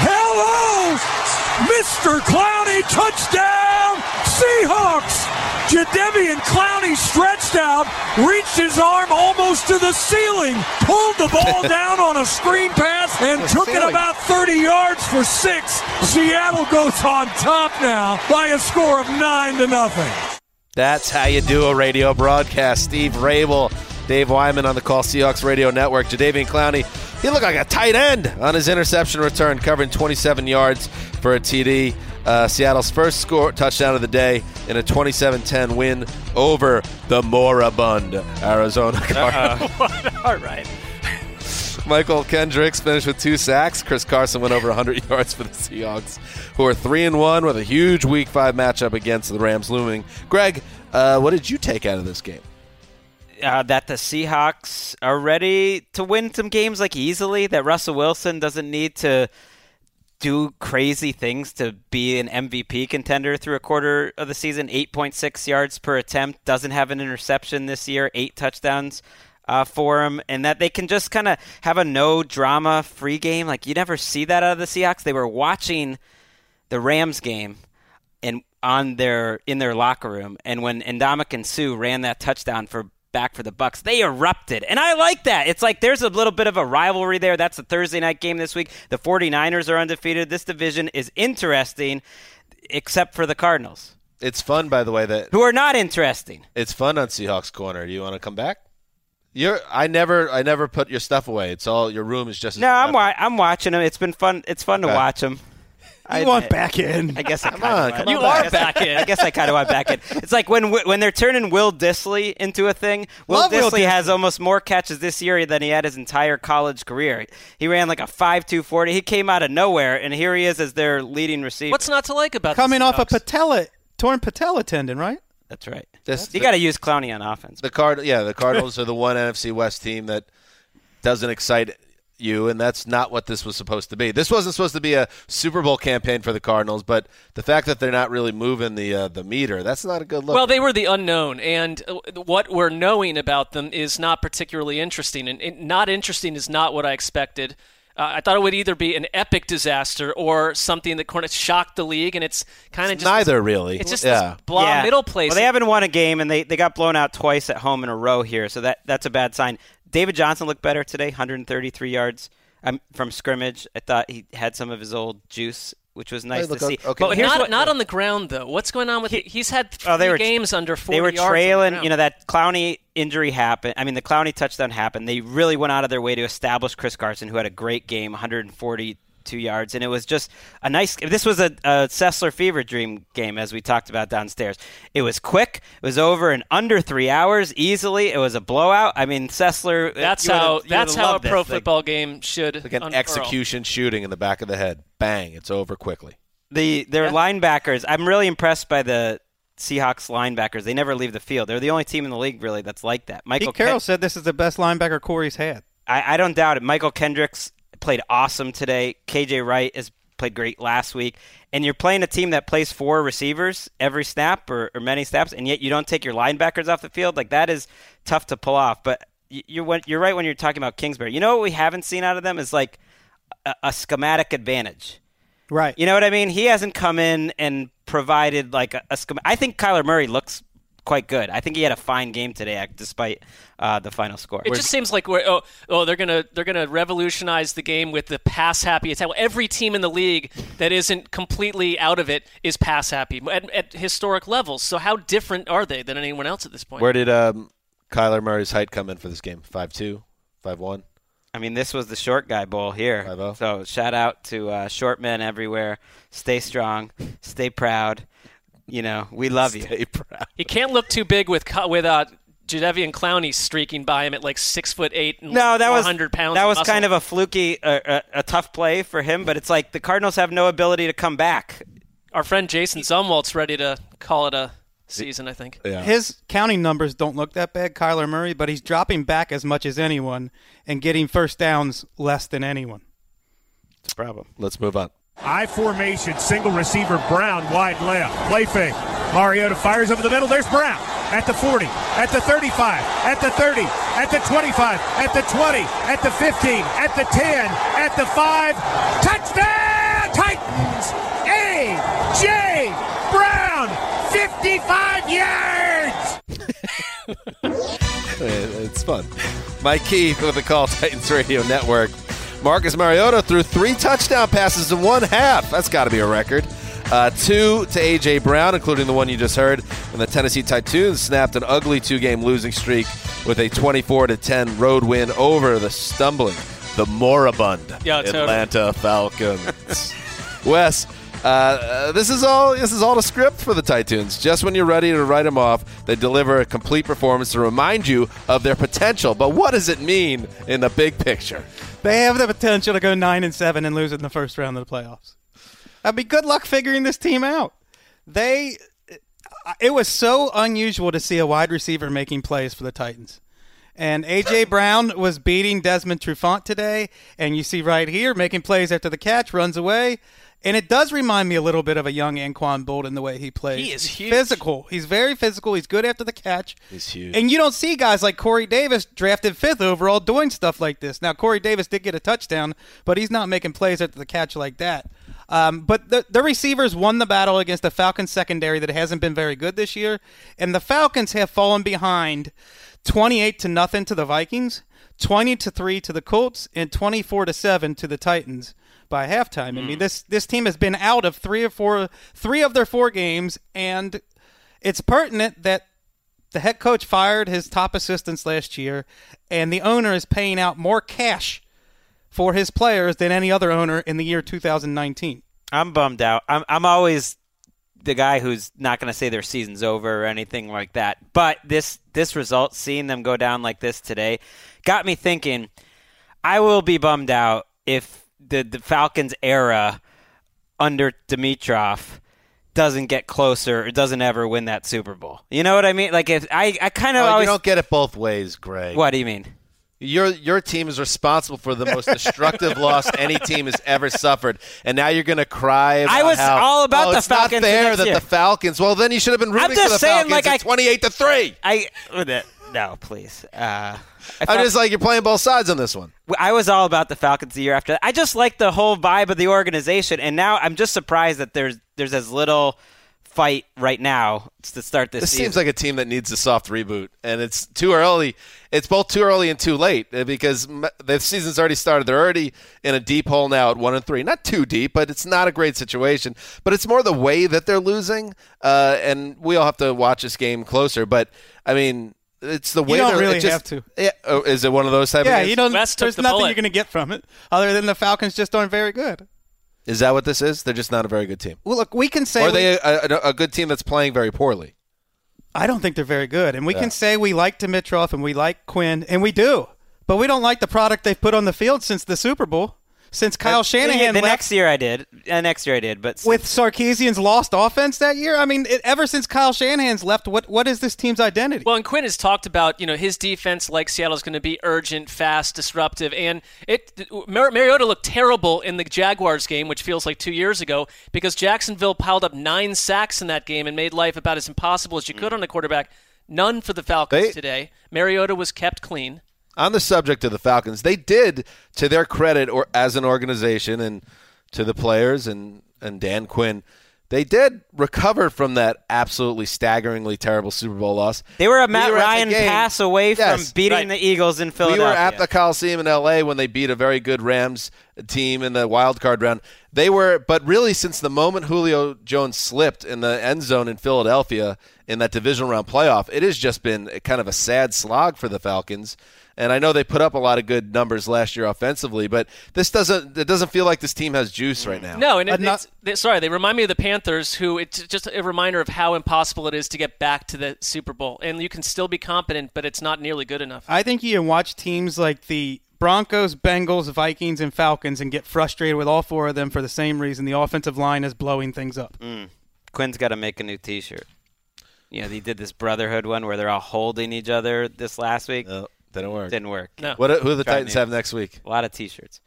Hello, Mr. Clowney. Touchdown. Seahawks. Jadeveon Clowney stretched out, reached his arm almost to the ceiling, pulled the ball down on a screen pass, and took it about 30 yards for six. Seattle goes on top now by a score of nine to nothing. That's how you do a radio broadcast. Steve Raible, Dave Wyman on the Call Seahawks Radio Network. Jadeveon Clowney, he looked like a tight end on his interception return, covering 27 yards for a TD. Uh, Seattle's first score touchdown of the day in a 27-10 win over the moribund Arizona Cardinals. All right. Mychal Kendricks finished with two sacks. Chris Carson went over 100 yards for the Seahawks, who are three and one with a huge Week Five matchup against the Rams looming. Gregg, uh, what did you take out of this game? Uh, that the Seahawks are ready to win some games like easily. That Russell Wilson doesn't need to do crazy things to be an MVP contender through a quarter of the season. 8.6 yards per attempt, doesn't have an interception this year, eight touchdowns uh, for him, and that they can just kind of have a no drama free game. Like you never see that out of the Seahawks. They were watching the Rams game and on their in their locker room and when Ndamukong Suh ran that touchdown for back for the Bucks they erupted and I like that it's like there's a little bit of a rivalry there that's the Thursday night game this week the 49ers are undefeated this division is interesting except for the Cardinals It's fun, by the way, that who are not interesting. it's fun on Seahawks Corner. Do you want to come back? You're. I never. I never put your stuff away. It's all. Your room is just. No, I'm wa- I'm watching them. It's been fun. It's fun to watch them. You want back in. I guess I Come kinda on, want- You on are back. back in. I guess I kind of want back in. It's like when when they're turning Will Dissly into a thing. Will Love Will Dissly has Dissly. almost more catches this year than he had his entire college career. He ran like a five two forty. He came out of nowhere, and here he is as their leading receiver. What's not to like about the Coming off a patella, torn patella tendon, right? That's right. This- you got to use Clowney on offense. The card. Yeah, the Cardinals are the one NFC West team that doesn't excite you, and that's not what this was supposed to be. This wasn't supposed to be a Super Bowl campaign for the Cardinals, but the fact that they're not really moving the uh, the meter, that's not a good look. Well, they were the unknown, and uh, what we're knowing about them is not particularly interesting. And, and not interesting is not what I expected. Uh, I thought it would either be an epic disaster or something that kind of shocked the league, and it's kind of just neither really. It's just yeah. this blah Yeah. middle place. Well, they haven't won a game, and they, they got blown out twice at home in a row here, so that that's a bad sign. David Johnson looked better today, 133 yards um, from scrimmage. I thought he had some of his old juice, which was nice to see. o- okay. but here's not, what, not on the ground though. What's going on with? He, he's had three Oh, they were- games under 40 they were yards on the trailing. You know that Clowney injury happened. I mean, the Clowney touchdown happened. They really went out of their way to establish Chris Carson, who had a great game, 142 yards, and it was just a nice. This was a, a Sessler fever dream game, as we talked about downstairs. It was quick. It was over in under three hours easily. It was a blowout. I mean, Sessler. That's you would've- how you that's how a pro this thing. football game should like an unfurl. execution shooting in the back of the head. Bang! It's over quickly. The their linebackers. I'm really impressed by the. Seahawks linebackers, they never leave the field. They're the only team in the league really that's like that. Mychal Pete Carroll Ken- said this is the best linebacker Corey's had. I, I don't doubt it. Mychal Kendricks played awesome today. KJ Wright has played great last week. And you're playing a team that plays four receivers every snap or, or many snaps, and yet you don't take your linebackers off the field. Like that is tough to pull off. But you're you're right when you're talking about Kingsbury. You know what we haven't seen out of them is like a, a schematic advantage. Right. You know what I mean? He hasn't come in and provided like a, a schema- I think Kyler Murray looks quite good. I think he had a fine game today, despite uh, the final score. It just seems like we're oh oh they're gonna they're gonna revolutionize the game with the pass happy attack. Well, every team in the league that isn't completely out of it is pass happy at, at historic levels. So how different are they than anyone else at this point? Where did um, Kyler Murray's height come in for this game? Five two, five one. I mean, this was the short guy bowl here. Five-oh. So shout out to uh, short men everywhere. Stay strong. Stay proud. You know, we love you. Proud. he can't look too big with co- with uh, Jadeveon Clowney streaking by him at like six foot eight and No, that was 100 pounds. that was muscle. kind of a fluky, uh, a, a tough play for him. But it's like the Cardinals have no ability to come back. our friend Jason Zumwalt's ready to call it a season. I think. Yeah. His counting numbers don't look that bad, Kyler Murray, but he's dropping back as much as anyone and getting first downs less than anyone. It's a problem. Let's move on. I formation, single receiver, Brown, wide left. Play fake. Mariota fires over the middle. There's Brown at the 40, at the 35, at the 30, at the 25, at the 20, at the 15, at the 10, at the 5. Touchdown, Titans! A.J. Brown, 55 yards! It's fun. Mike Keith with the Call Titans Radio Network. Marcus Mariota threw three touchdown passes in one half. That's got to be a record. Uh, two to A.J. Brown, including the one you just heard. And the Tennessee Titans snapped an ugly two game losing streak with a 24 to 10 road win over the stumbling, the moribund Yeah, totally. Atlanta Falcons. Wes, uh, uh, this is all this is all the script for the Titans. Just when you're ready to write them off, they deliver a complete performance to remind you of their potential. But what does it mean in the big picture? They have the potential to go nine and seven and lose in the first round of the playoffs. I mean, good luck figuring this team out. They, it was so unusual to see a wide receiver making plays for the Titans. And AJ Brown was beating Desmond Trufant today, and you see right here making plays after the catch, runs away, and it does remind me a little bit of a young Anquan Boldin the way he plays. He is He's huge. physical. He's very physical. He's good after the catch. He's huge. And you don't see guys like Corey Davis drafted fifth overall doing stuff like this. Now Corey Davis did get a touchdown, but he's not making plays after the catch like that. Um, but the, the receivers won the battle against the Falcons secondary that hasn't been very good this year, and the Falcons have fallen behind 28 to nothing to the Vikings, 20 to 3 to the Colts, and 24 to 7 to the Titans by halftime. I mean, hmm. this this team has been out of three or four three of their four games and it's pertinent that the head coach fired his top assistants last year and the owner is paying out more cash for his players than any other owner in the year 2019. I'm bummed out. I'm I'm always the guy who's not going to say their season's over or anything like that. But this this result, seeing them go down like this today, got me thinking. I will be bummed out if the the Falcons era under Dimitroff doesn't get closer or doesn't ever win that Super Bowl. You know what I mean? Like if I I kind of Oh, always you don't get it both ways, Gregg. What do you mean? Your your team is responsible for the most destructive loss any team has ever suffered, and now you're going to cry. About I was how, all about oh, the it's Falcons Not the fair next that year. the Falcons. Well, then you should have been rooting I'm just for the saying, Falcons. like, at I- 28 to three. I no, please. Uh, I I'm just like you're playing both sides on this one. I was all about the Falcons the year after. I just like the whole vibe of the organization, and now I'm just surprised that there's there's as little fight right now to start this, This season. seems like a team that needs a soft reboot, and it's too early. It's both too early and too late uh, because the season's already started. They're already in a deep hole now at one and three. Not too deep, but it's not a great situation. But it's more the way that they're losing, uh, and we all have to watch this game closer. But I mean, it's the way don't they're really it just, have to. Yeah, oh, is it one of those type Yeah, of games? you don't. West There's the nothing bullet. you're going to get from it other than the Falcons just aren't very good. Is that what this is? They're just not a very good team. Well, look, we can say Or are we- they a, a, a good team that's playing very poorly? I don't think they're very good, and we Yeah. can say we like Dimitroff and we like Quinn, and we do, but we don't like the product they've put on the field since the Super Bowl, since Kyle Shanahan the left next year I did. Uh, next year I did, but with Sarkisian's lost offense that year. I mean, it, ever since Kyle Shanahan's left, what what is this team's identity? Well, and Quinn has talked about you know his defense like Seattle's going to be urgent, fast, disruptive, and it Mar- Mariota looked terrible in the Jaguars game, which feels like two years ago, because Jacksonville piled up nine sacks in that game and made life about as impossible as you could on a quarterback. None for the Falcons They- today. Mariota was kept clean. On the subject of the Falcons, they did, to their credit, or as an organization, and to the players and and Dan Quinn, they did recover from that absolutely staggeringly terrible Super Bowl loss. they were a We Matt were Ryan pass away Yes, from beating right. the Eagles in Philadelphia. We were at the Coliseum in LA when they beat a very good Rams team in the wild card round. They were, but really, since the moment Julio Jones slipped in the end zone in Philadelphia in that divisional round playoff, it has just been kind of a sad slog for the Falcons. And I know they put up a lot of good numbers last year offensively, but this doesn't. It doesn't feel like this team has juice right now. No, and it, not- it's, they, sorry, they remind me of the Panthers, who it's just a reminder of how impossible it is to get back to the Super Bowl. And you can still be competent, but it's not nearly good enough. I think you can watch teams like the Broncos, Bengals, Vikings, and Falcons and get frustrated with all four of them for the same reason. The offensive line is blowing things up. Mm. Quinn's got to make a new T-shirt. You know, he did this brotherhood one where they're all holding each other this last week. No, didn't work. Didn't work. No. What? Who do the Try Titans have next week? A lot of T-shirts.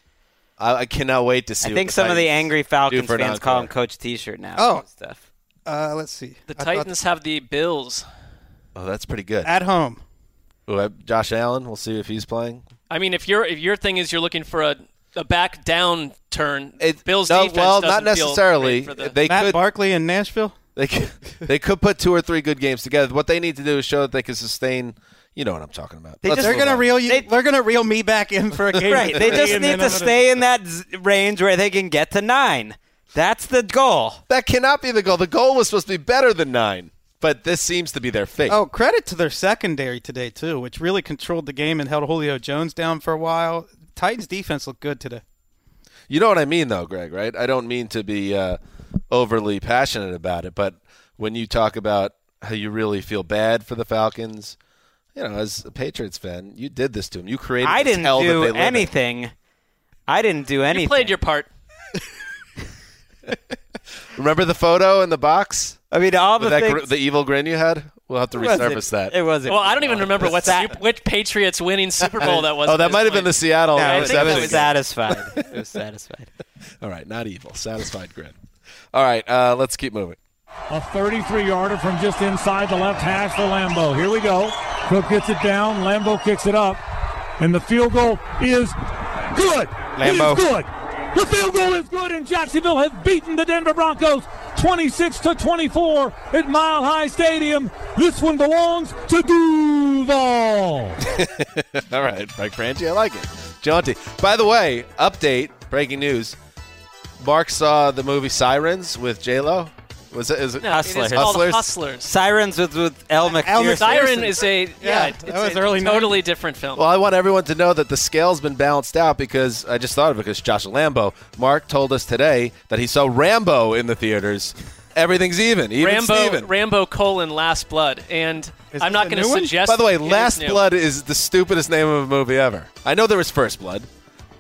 I, I cannot wait to see. I what think the some of the angry Falcons for an fans call him. Coach T-shirt now. Oh. and stuff. Uh, let's see. The I thought- Titans have the Bills. Oh, that's pretty good. at home. Ooh, Josh Allen. We'll see if he's playing. I mean, if your if your thing is you're looking for a, a back down turn, It- Bills no, defense well, doesn't necessarily. the- They Matt could. Barkley in Nashville. They could, they could put two or three good games together. What they need to do is show that they can sustain. You know what I'm talking about. They just, they're gonna on. reel you. They- They, are gonna reel me back in for a game. Right. They just need to I'm gonna- stay in that z- range where they can get to nine. That's the goal. That cannot be the goal. The goal was supposed to be better than nine, but this seems to be their fate. Oh, credit to their secondary today too, which really controlled the game and held Julio Jones down for a while. Titans defense looked good today. You know what I mean, though, Gregg, right? I don't mean to be uh, overly passionate about it, but when you talk about how you really feel bad for the Falcons, you know, as a Patriots fan, you did this to him. You created I didn't hell that they do live in. anything. I didn't do anything. you played your part. Remember the photo in the box? I mean, all the things. gr- the evil grin you had? We'll have to resurface that. It wasn't. Well, I don't even remember what Sa- Sup- which Patriots winning Super Bowl that was. oh, that might have been the Seattle No, I it think was, that reception. was- satisfied. It was satisfied. All right, not evil. Satisfied grin. All right, uh, let's keep moving. A 33 yarder from just inside the left hash for Lambo. Here we go. Cooke gets it down. Lambo kicks it up. And the field goal is good. It Lambo. is good. The field goal is good, and Jacksonville has beaten the Denver Broncos 26 to 24 at Mile High Stadium. This one belongs to Duval. All right, Frank Frangie, I like it. Jaunty. By the way, update, breaking news. Marc saw the movie Sirens with J Lo. Was it? Is it No, Hustlers. It is called Hustlers? Hustlers. Sirens with, with Elle Macpherson. Siren is a yeah, it's that was a early totally different film. Well, I want everyone to know that the scale's been balanced out because I just thought of it because Josh Lambo. Marc told us today that he saw Rambo in the theaters. Everything's even. Even Rambo, Steven. Rambo colon Last Blood, and Is I'm not going to suggest. By the way, Last new. Blood is the stupidest name of a movie ever. I know there was First Blood.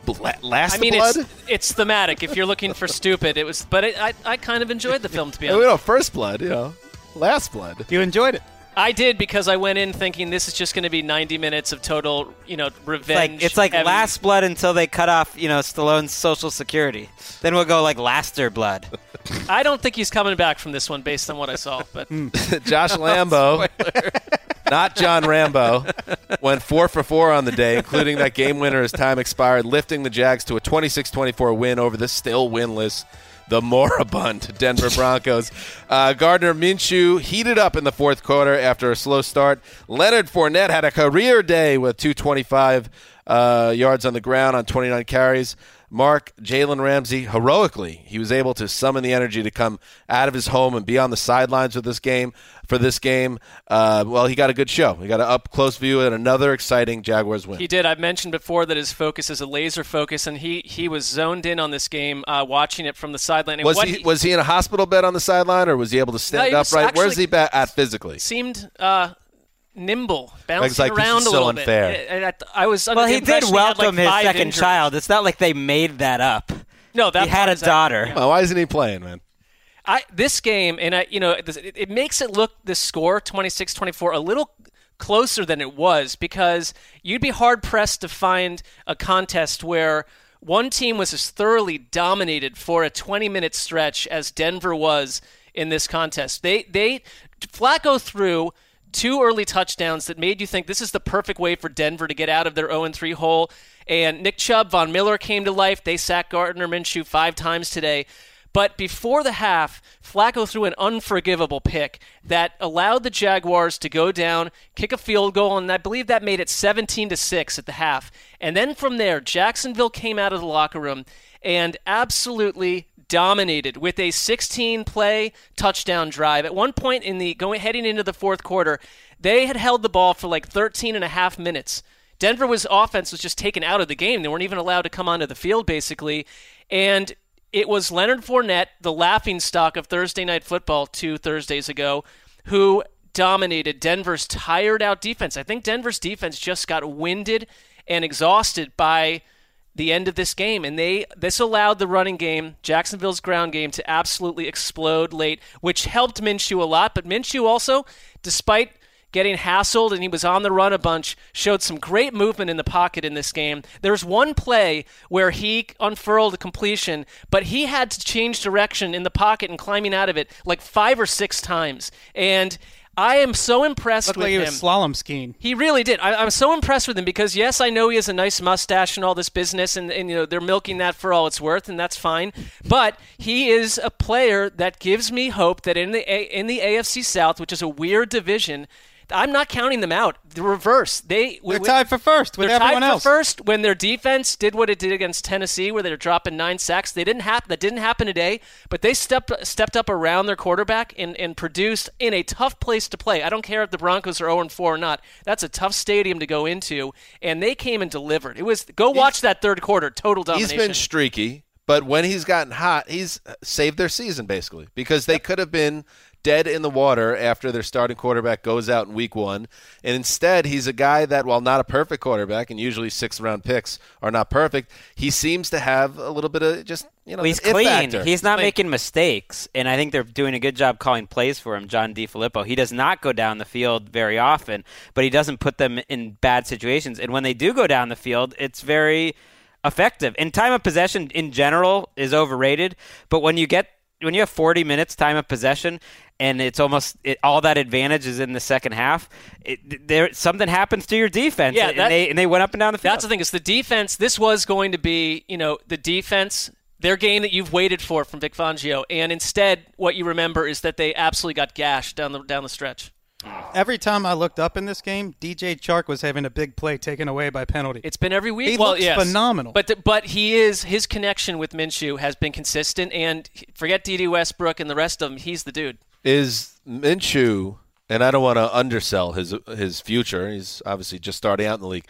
Bla- Last I mean, Blood? it's it's thematic. If you're looking for stupid, it was. But it, I I kind of enjoyed the film to be honest. honest. know, First Blood, you know. Last Blood. You enjoyed it. I did because I went in thinking this is just going to be 90 minutes of total, you know, It's revenge. like it's like heavy- Last Blood until they cut off, you know, Stallone's Social Security. Then we'll go like Laster Blood. I don't think he's coming back from this one based on what I saw. But hmm. Josh Lambo, not John Rambo, went four for four on the day, including that game winner as time expired, lifting the Jags to a 26-24 win over the still winless, the moribund Denver Broncos. Uh, Gardner Minshew heated up in the fourth quarter after a slow start. Leonard Fournette had a career day with 225 uh, yards on the ground on 29 carries. Marc Jalen Ramsey heroically, he was able to summon the energy to come out of his home and be on the sidelines with this game for this game. Uh, well, he got a good show. He got an up close view at another exciting Jaguars win. he did. I've mentioned before that his focus is a laser focus, and he he was zoned in on this game, uh, watching it from the sideline. And was what he was he in a hospital bed on the sideline, or was he able to stand he was upright? Where's he at physically? seemed uh, nimble, bouncing like, around a so little unfair. bit. And I, I was under Well, the he did impression had, like, welcome his five second injuries. child. It's not like they made that up. No, that he had a is- daughter. Well, why isn't he playing, man? I this game and I you know it, it makes it look the score 26-24 a little closer than it was because you'd be hard pressed to find a contest where one team was as thoroughly dominated for a 20 minute stretch as Denver was in this contest. They they Flacco threw two early touchdowns that made you think this is the perfect way for Denver to get out of their 0 3 hole. And Nick Chubb, Von Miller came to life. They sacked Gardner Minshew five times today. But before the half, Flacco threw an unforgivable pick that allowed the Jaguars to go down, kick a field goal, and I believe that made it 17 to 6 at the half. And then from there, Jacksonville came out of the locker room and absolutely dominated with a 16 play touchdown drive. At one point in the going heading into the fourth quarter, they had held the ball for like 13 and a half minutes. Denver was offense was just taken out of the game. They weren't even allowed to come onto the field basically. And it was Leonard Fournette, the laughing stock of Thursday night football two Thursdays ago, who dominated Denver's tired out defense. I think Denver's defense just got winded and exhausted by the end of this game and they this allowed the running game Jacksonville's ground game to absolutely explode late which helped Minshew a lot but Minshew also despite getting hassled and he was on the run a bunch showed some great movement in the pocket in this game. There's one play where he unfurled a completion but he had to change direction in the pocket and climbing out of it like five or six times. And I am so impressed Looked with like he him. was slalom skiing. He really did. I, I'm so impressed with him because yes, I know he has a nice mustache and all this business, and, and you know they're milking that for all it's worth, and that's fine. But he is a player that gives me hope that in the A- in the AFC South, which is a weird division, I'm not counting them out. The reverse. They They're tied for first with they're everyone tied else. for first when their defense did what it did against Tennessee, where they're dropping nine sacks. They didn't happen. That didn't happen today. But they stepped stepped up around their quarterback and, and produced in a tough place to play. I don't care if the Broncos are 0 4 or not. That's a tough stadium to go into, and they came and delivered. It was go watch that third quarter. Total domination. He's been streaky, but when he's gotten hot, he's saved their season basically because they could have been dead in the water after their starting quarterback goes out in week one. And instead, he's a guy that, while not a perfect quarterback, and usually six round picks are not perfect, he seems to have a little bit of just, you know, Well, he's clean. factor. He's not Clean. making mistakes, and I think they're doing a good job calling plays for him. John DeFilippo. He does not go down the field very often, but he doesn't put them in bad situations. And when they do go down the field, it's very effective. And time of possession in general is overrated, but when you get when you have 40 minutes time of possession and it's almost it, all that advantage is in the second half, it, there something happens to your defense. Yeah, and, they and they went up and down the field. That's the thing. Is the defense? This was going to be, you know, the defense their game that you've waited for from Vic Fangio, and instead, what you remember is that they absolutely got gashed down the down the stretch. Every time I looked up in this game, DJ Chark was having a big play taken away by penalty. It's been every week. He well, looks yes. phenomenal. But th- but he is his connection with Minshew has been consistent, and forget Dede Westbrook and the rest of them. He's the dude. Is Minshew, and I don't want to undersell his his future. He's obviously just starting out in the league.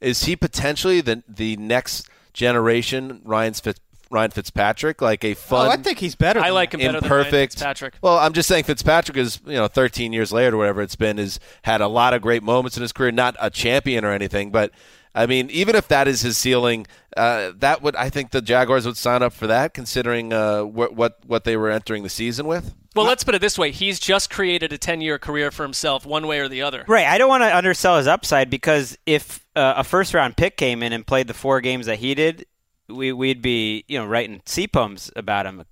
Is he potentially the the next generation Ryan Fitz, Ryan Fitzpatrick, like a fun? oh, I think he's better. I like him better than Ryan. Fitzpatrick. Well, I'm just saying Fitzpatrick is, you know, 13 years later, or whatever it's been, has had a lot of great moments in his career. Not a champion or anything, but I mean, even if that is his ceiling, uh, that would I think the Jaguars would sign up for that, considering uh, what what what they were entering the season with. Well, let's put it this way: he's just created a ten-year career for himself, one way or the other. Right. I don't want to undersell his upside because if uh, a first round pick came in and played the four games that he did, we, we'd be you know writing sea poems about him.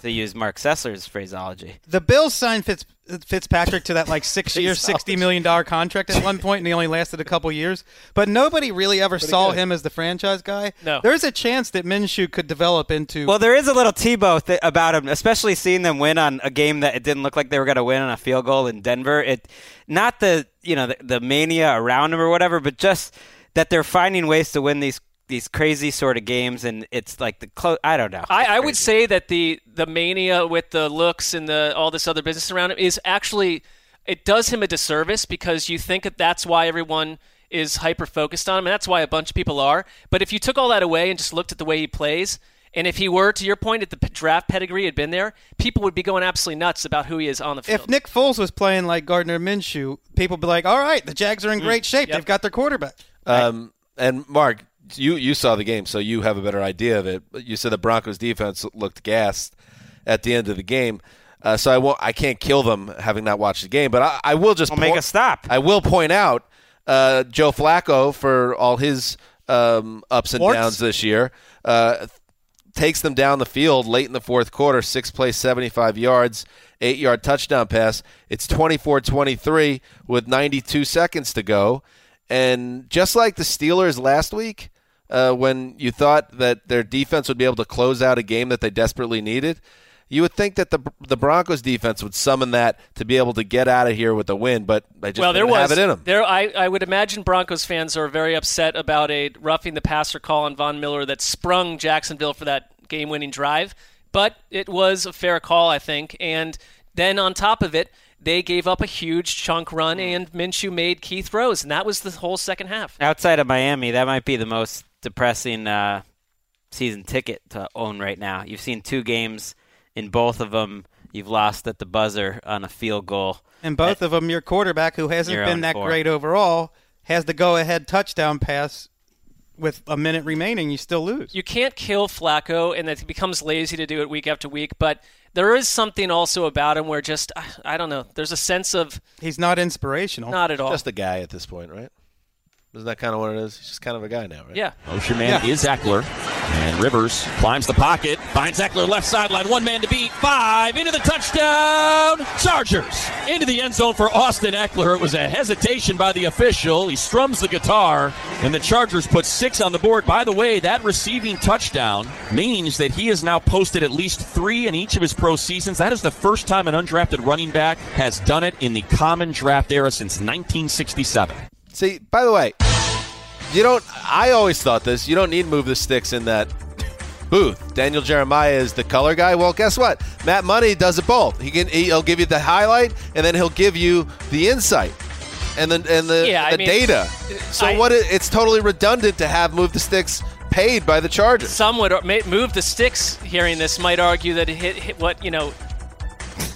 to use Marc Sessler's phraseology. The Bills signed Fitz, Fitzpatrick to that like six-year, sixty million dollar contract at one point, and he only lasted a couple years. But nobody really ever saw him as the franchise guy. No. there's a chance that Minshew could develop into. Well, there is a little Tebow th- about him, especially seeing them win on a game that it didn't look like they were going to win on a field goal in Denver. It, not the you know the, the mania around him or whatever, but just that they're finding ways to win these these crazy sort of games, and it's like the close. I don't know. I, I would say that the the mania with the looks and the all this other business around him is actually it does him a disservice because you think that that's why everyone is hyper focused on him, and that's why a bunch of people are. But if you took all that away and just looked at the way he plays, and if he were, to your point, if the draft pedigree had been there, people would be going absolutely nuts about who he is on the field. if Nick Foles was playing like Gardner Minshew, people would be like, "All right, the Jags are in great shape. Yep. They've got their quarterback." Um, and Marc, you you saw the game, so you have a better idea of it. You said the Broncos defense looked gassed at the end of the game. Uh, so I won't, I can't kill them having not watched the game, but I, I will just Well, make po- a stop. I will point out uh, Joe Flacco for all his um, ups and downs this year. Uh, takes them down the field late in the fourth quarter, six plays, 75 yards, eight yard touchdown pass. It's 24 23 with 92 seconds to go. And just like the Steelers last week, uh, when you thought that their defense would be able to close out a game that they desperately needed, you would think that the the Broncos defense would summon that to be able to get out of here with a win, but they just well, there didn't was have it in them. there. I, I would imagine Broncos fans are very upset about a roughing the passer call on Von Miller that sprung Jacksonville for that game-winning drive. But it was a fair call, I think. And then on top of it, they gave up a huge chunk run, and Minshew made key throws, and that was the whole second half. outside of Miami, that might be the most depressing uh, season ticket to own right now. You've seen two games. In both of them, you've lost at the buzzer on a field goal. And both of them, your quarterback, who hasn't been that four. great overall, has the go-ahead touchdown pass with a minute remaining. You still lose. you can't kill Flacco, and that he becomes lazy to do it week after week. But there is something also about him where just I- I don't know. There's a sense of He's not inspirational. not at all. Just a guy at this point, right? Isn't that kind of what it is? He's just kind of a guy now, right? yeah. Motion man is Ekeler. And Rivers climbs the pocket, finds Ekeler left sideline, one man to beat, five, into the touchdown, Chargers. Into the end zone for Austin Ekeler. It was a hesitation by the official. He strums the guitar, and the Chargers put six on the board. By the way, that receiving touchdown means that he has now posted at least three in each of his pro seasons. That is the first time an undrafted running back has done it in the common draft era since 1967. See, by the way, you don't. I always thought this. You don't need move the sticks in that booth. Daniel Jeremiah is the color guy. Well, guess what? Matt Money does it both. He can. He'll give you the highlight, and then he'll give you the insight, and then and the, Yeah, the mean, data. So I- what? It, it's totally redundant to have move the sticks paid by the Chargers. Some would move the sticks. Hearing this might argue that it hit, hit what you know.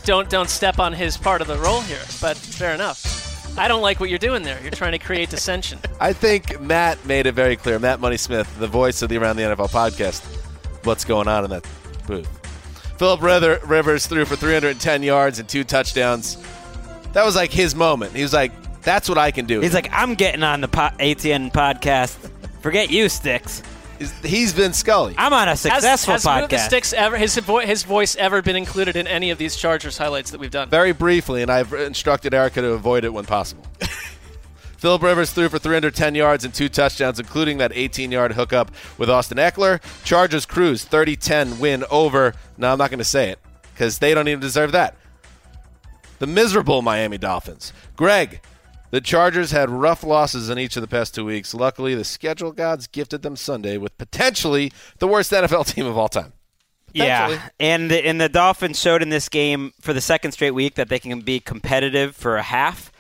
Don't don't step on his part of the role here. But fair enough. I don't like what you're doing there. You're trying to create dissension. I think Matt made it very clear. Matt Money Smith, the voice of the Around the NFL podcast, what's going on in that booth. Philip Rivers threw for 310 yards and two touchdowns. That was like his moment. He was like, "That's what I can do." He's like, I'm getting on the po- ATN podcast. Forget you, Sticks. He's- he's been Scully. I'm on a successful has, has Move the. Sticks ever his vo- his voice ever been included in any of these Chargers highlights that we've done? Very briefly, and I've instructed Erica to avoid it when possible. Philip Rivers threw for 310 yards and two touchdowns, including that 18-yard hookup with Austin Ekeler. Chargers cruise 30-10 win over. Now I'm not going to say it because they don't even deserve that. The miserable Miami Dolphins. Gregg, the Chargers had rough losses in each of the past two weeks. Luckily, the schedule gods gifted them Sunday with potentially the worst NFL team of all time. Yeah, and the, and the Dolphins showed in this game for the second straight week that they can be competitive for a half,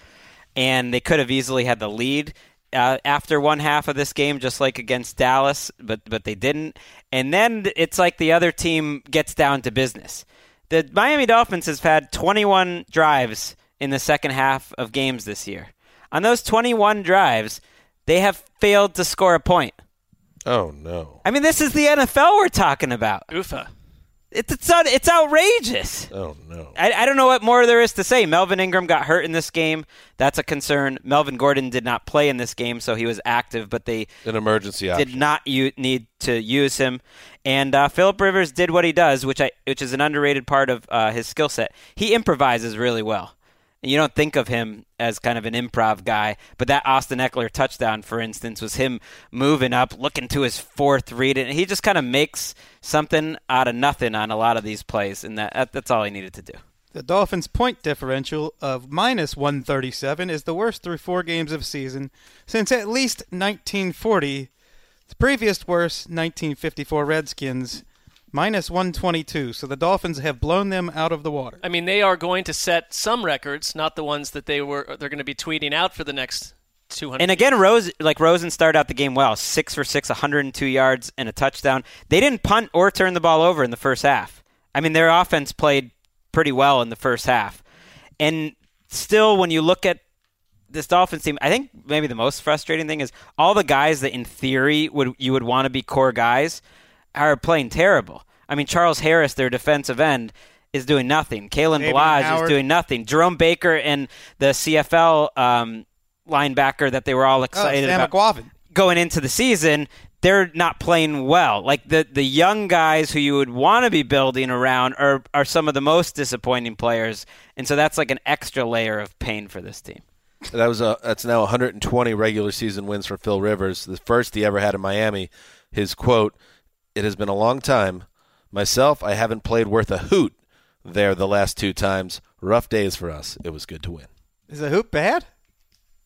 and they could have easily had the lead uh, after one half of this game, just like against Dallas, but but they didn't. And then it's like the other team gets down to business. The Miami Dolphins has had 21 drives in the second half of games this year. On those 21 drives, they have failed to score a point. Oh no! I mean, this is the NFL we're talking about. Ufa. It's it's, un- it's outrageous. Oh no! I, I don't know what more there is to say. Melvin Ingram got hurt in this game. That's a concern. Melvin Gordon did not play in this game, so he was active, but they An emergency did option. not u- need to use him. And uh, Philip Rivers did what he does, which I which is an underrated part of uh, his skill set. He improvises really well. You don't think of him as kind of an improv guy, but that Austin Ekeler touchdown, for instance, was him moving up, looking to his fourth read, and he just kind of makes something out of nothing on a lot of these plays, and that that's all he needed to do. The Dolphins' point differential of minus 137 is the worst through four games of season since at least 1940. The previous worst, 1954 Redskins, minus 122. So the Dolphins have blown them out of the water. I mean, they are going to set some records, not the ones that they were. They're going to be tweeting out for the next 200. And again, Rose like Rosen started out the game well, six for six, 102 yards and a touchdown. They didn't punt or turn the ball over in the first half. I mean, their offense played pretty well in the first half, and still, when you look at this Dolphins team, I think maybe the most frustrating thing is all the guys that in theory would you would want to be core guys are playing terrible. I mean, Charles Harris, their defensive end, is doing nothing. Kalen David Ballage is doing nothing. Jerome Baker and the CFL um, linebacker that they were all Oh, excited Sam about Eguavoen. going into the season, they're not playing well. Like the the young guys who you would want to be building around are are some of the most disappointing players, and so that's like an extra layer of pain for this team. That was a that's now 120 regular season wins for Phil Rivers, the first he ever had in Miami. His quote: "It has been a long time. Myself, I haven't played worth a hoot there the last two times. Rough days for us. It was good to win. Is the hoop bad?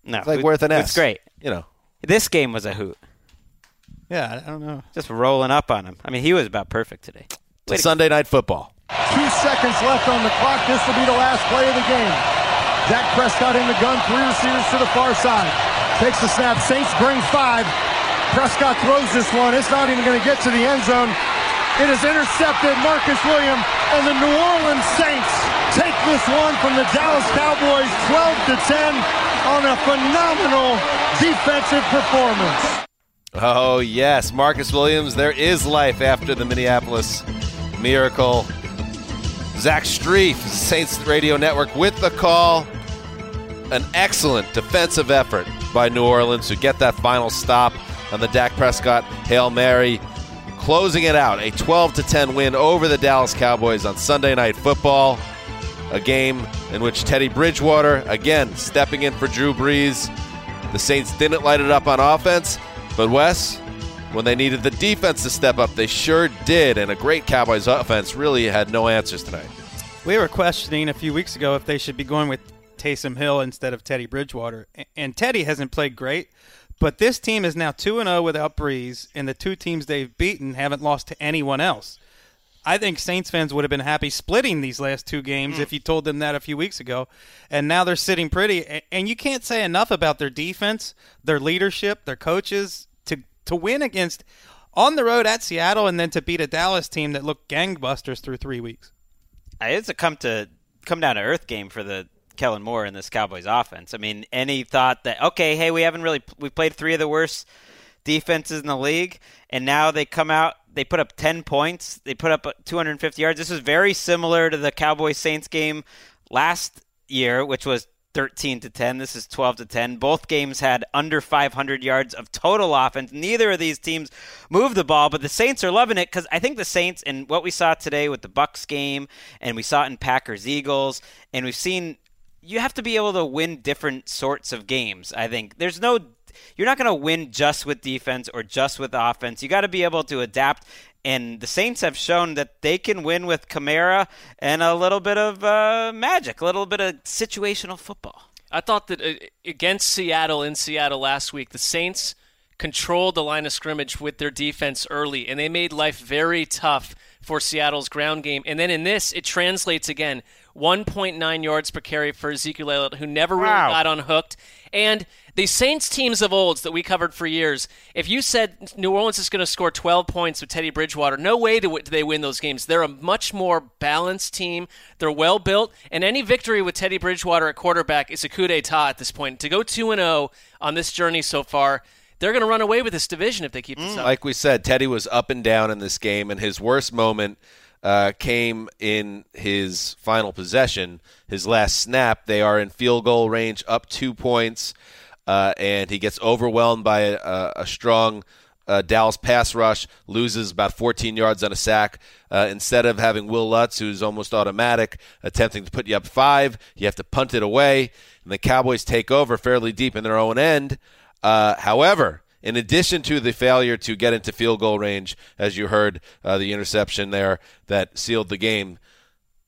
No, It's like it- worth an S. It's great. You know, This game was a hoot, Yeah, I don't know. just rolling up on him. I mean, he was about perfect today. it's Sunday night football. Two seconds left on the clock. This will be the last play of the game. Dak Prescott in the gun, three receivers to the far side. Takes the snap. Saints bring five. Prescott throws this one. It's not even going to get to the end zone. It is intercepted. Marcus Williams and the New Orleans Saints take this one from the Dallas Cowboys 12 to 10 on a phenomenal defensive performance. Oh yes, Marcus Williams. There is life after the Minneapolis miracle. Zach Strief, Saints Radio Network, with the call. An excellent defensive effort by New Orleans to get that final stop on the Dak Prescott Hail Mary, closing it out. A 12 to 10 win over the Dallas Cowboys on Sunday Night Football. A game in which Teddy Bridgewater, again, stepping in for Drew Brees. The Saints didn't light it up on offense, but Wes, when they needed the defense to step up, they sure did. And a great Cowboys offense really had no answers tonight. We were questioning a few weeks ago if they should be going with Taysom Hill instead of Teddy Bridgewater. And Teddy hasn't played great, but this team is now 2 and 0 without Brees, and the two teams they've beaten haven't lost to anyone else. I think Saints fans would have been happy splitting these last two games hmm. if you told them that a few weeks ago. And now they're sitting pretty. And you can't say enough about their defense, their leadership, their coaches to to win against on the road at Seattle and then to beat a Dallas team that looked gangbusters through three weeks. It's a come to come down to earth game for the Kellen Moore in this Cowboys offense. I mean, any thought that okay, hey, we haven't really we played three of the worst defenses in the league, and now they come out, they put up ten points, they put up 250 yards. This is very similar to the Cowboys Saints game last year, which was 13 to 10. This is 12 to 10. Both games had under 500 yards of total offense. Neither of these teams moved the ball, but the Saints are loving it because I think the Saints and what we saw today with the Bucs game, and we saw it in Packers Eagles, and we've seen you have to be able to win different sorts of games. I think there's no you're not going to win just with defense or just with offense. You got to be able to adapt. And the Saints have shown that they can win with Kamara and a little bit of uh, magic, a little bit of situational football. I thought that uh, against Seattle in Seattle last week, the Saints controlled the line of scrimmage with their defense early, and they made life very tough for Seattle's ground game. And then in this, it translates again 1.9 yards per carry for Ezekiel Elliott, who never really Wow. got unhooked. And the Saints teams of olds that we covered for years, if you said New Orleans is going to score 12 points with Teddy Bridgewater, no way do, do they win those games. They're a much more balanced team. They're well built, and any victory with Teddy Bridgewater at quarterback is a coup d'etat at this point. To go 2 and 0 on this journey so far, they're going to run away with this division if they keep this mm. up. Like we said, Teddy was up and down in this game, and his worst moment uh, came in his final possession, his last snap. They are in field goal range, up two points, uh, and he gets overwhelmed by a, a, strong uh, Dallas pass rush, loses about 14 yards on a sack. Uh, instead of having Will Lutz, who's almost automatic, attempting to put you up five, you have to punt it away, and the Cowboys take over fairly deep in their own end. Uh, however, in addition to the failure to get into field goal range, as you heard, uh, the interception there that sealed the game,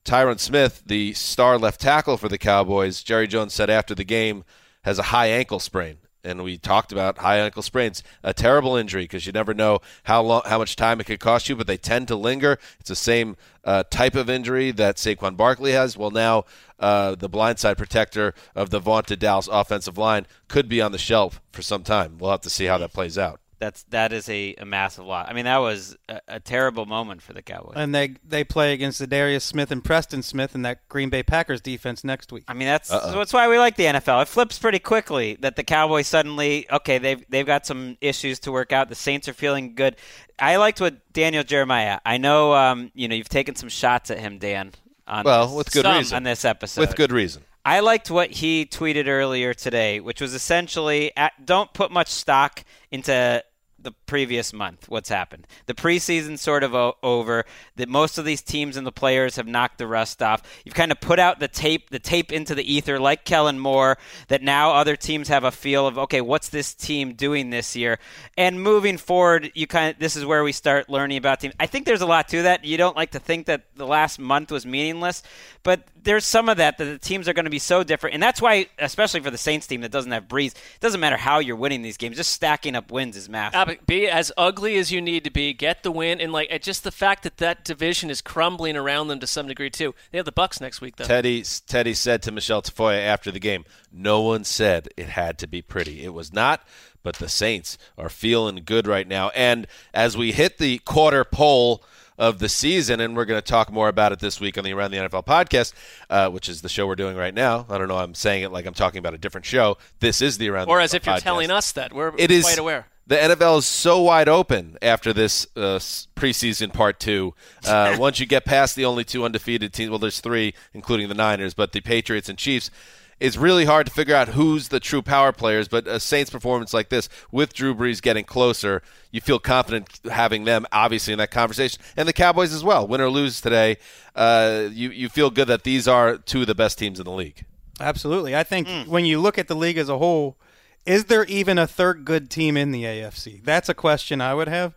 Tyron Smith, the star left tackle for the Cowboys, Jerry Jones said after the game, has a high ankle sprain. And we talked about high ankle sprains, a terrible injury because you never know how long, how much time it could cost you, but they tend to linger. It's the same uh, type of injury that Saquon Barkley has. Well, now uh, the blindside protector of the vaunted Dallas offensive line could be on the shelf for some time. We'll have to see how that plays out. That's that is a, a massive loss. I mean, that was a, a terrible moment for the Cowboys. And they they play against the Darius Smith and Preston Smith in that Green Bay Packers defense next week. I mean, that's that's why we like the NFL. It flips pretty quickly that the Cowboys suddenly okay they've they've got some issues to work out. The Saints are feeling good. I liked what Daniel Jeremiah. I know um, you know you've taken some shots at him, Dan. On Well, this, with good some reason. on this episode. With good reason. I liked what he tweeted earlier today, which was essentially at, don't put much stock into the previous month. What's happened? The preseason's sort of o- over. That most of these teams and the players have knocked the rust off. You've kind of put out the tape, the tape into the ether, like Kellen Moore. That now other teams have a feel of okay, what's this team doing this year? And moving forward, you kind of this is where we start learning about teams. I think there's a lot to that. You don't like to think that the last month was meaningless, but there's some of that that the teams are going to be so different, and that's why, especially for the Saints team that doesn't have Brees, it doesn't matter how you're winning these games. Just stacking up wins is massive. Uh, be as ugly as you need to be, get the win, and like just the fact that that division is crumbling around them to some degree too. They have the Bucs next week though. Teddy Teddy said to Michelle Tafoya after the game, "No one said it had to be pretty. It was not, but the Saints are feeling good right now." And as we hit the quarter pole of the season, and we're going to talk more about it this week on the Around the NFL podcast, uh, which is the show we're doing right now. I don't know. I'm saying it like I'm talking about a different show. This is the Around the or NFL as if you're podcast. telling us that we're It is quite aware. The NFL is so wide open after this uh, preseason part two. Uh, once you get past the only two undefeated teams, well, there's three, including the Niners, but the Patriots and Chiefs. It's really hard to figure out who's the true power players, but a Saints performance like this, with Drew Brees getting closer, you feel confident having them obviously in that conversation, and the Cowboys as well. Win or lose today, uh, you you feel good that these are two of the best teams in the league. Absolutely. I think when you look at the league as a whole, is there even a third good team in the AFC? That's a question I would have.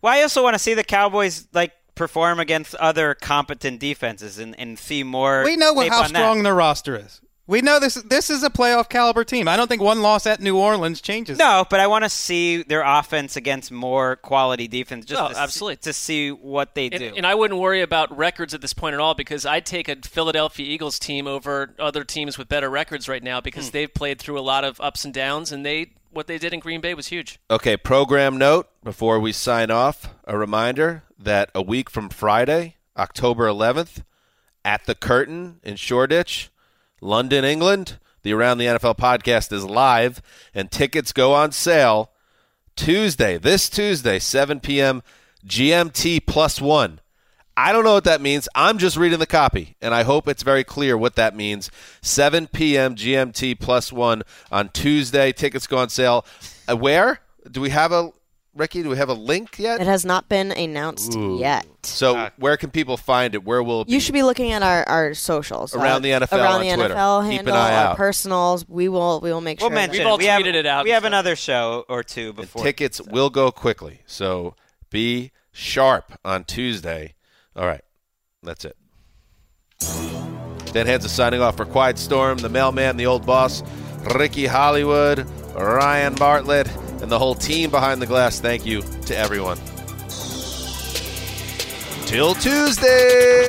Well, I also want to see the Cowboys like perform against other competent defenses and, and see more. We know how strong that. their roster is. We know this. This is a playoff caliber team. I don't think one loss at New Orleans changes. No, but I want to see their offense against more quality defense, just Oh, to, absolutely. to see what they And, do. and I wouldn't worry about records at this point at all because I'd take a Philadelphia Eagles team over other teams with better records right now because Hmm. they've played through a lot of ups and downs and they what they did in Green Bay was huge. Okay, program note before we sign off a reminder that a week from Friday, October 11th, at the Curtain in Shoreditch, London, England, the Around the NFL podcast is live and tickets go on sale Tuesday, this Tuesday, 7 p.m. GMT plus one. I don't know what that means. I'm just reading the copy, and I hope it's very clear what that means. 7 p.m. GMT plus one on Tuesday. Tickets go on sale. Uh, where? Do we have a Ricky? Do we have a link yet? It has not been announced Ooh. yet. So ah. where can people find it? Where will it be? You should be looking at our, our socials uh, Around the NFL around on the Twitter. NFL Keep an handle, eye our out. personals. We will we will make We'll sure. mention. We've all we have, tweeted it out We and have stuff. another show or two before. Tickets will go quickly. So be sharp on Tuesday. All right. That's it. Deadheads is signing off for Quiet Storm, the mailman, the old boss, Ricky Hollywood, Ryan Bartlett, and the whole team behind the glass. Thank you to everyone. Till Tuesday.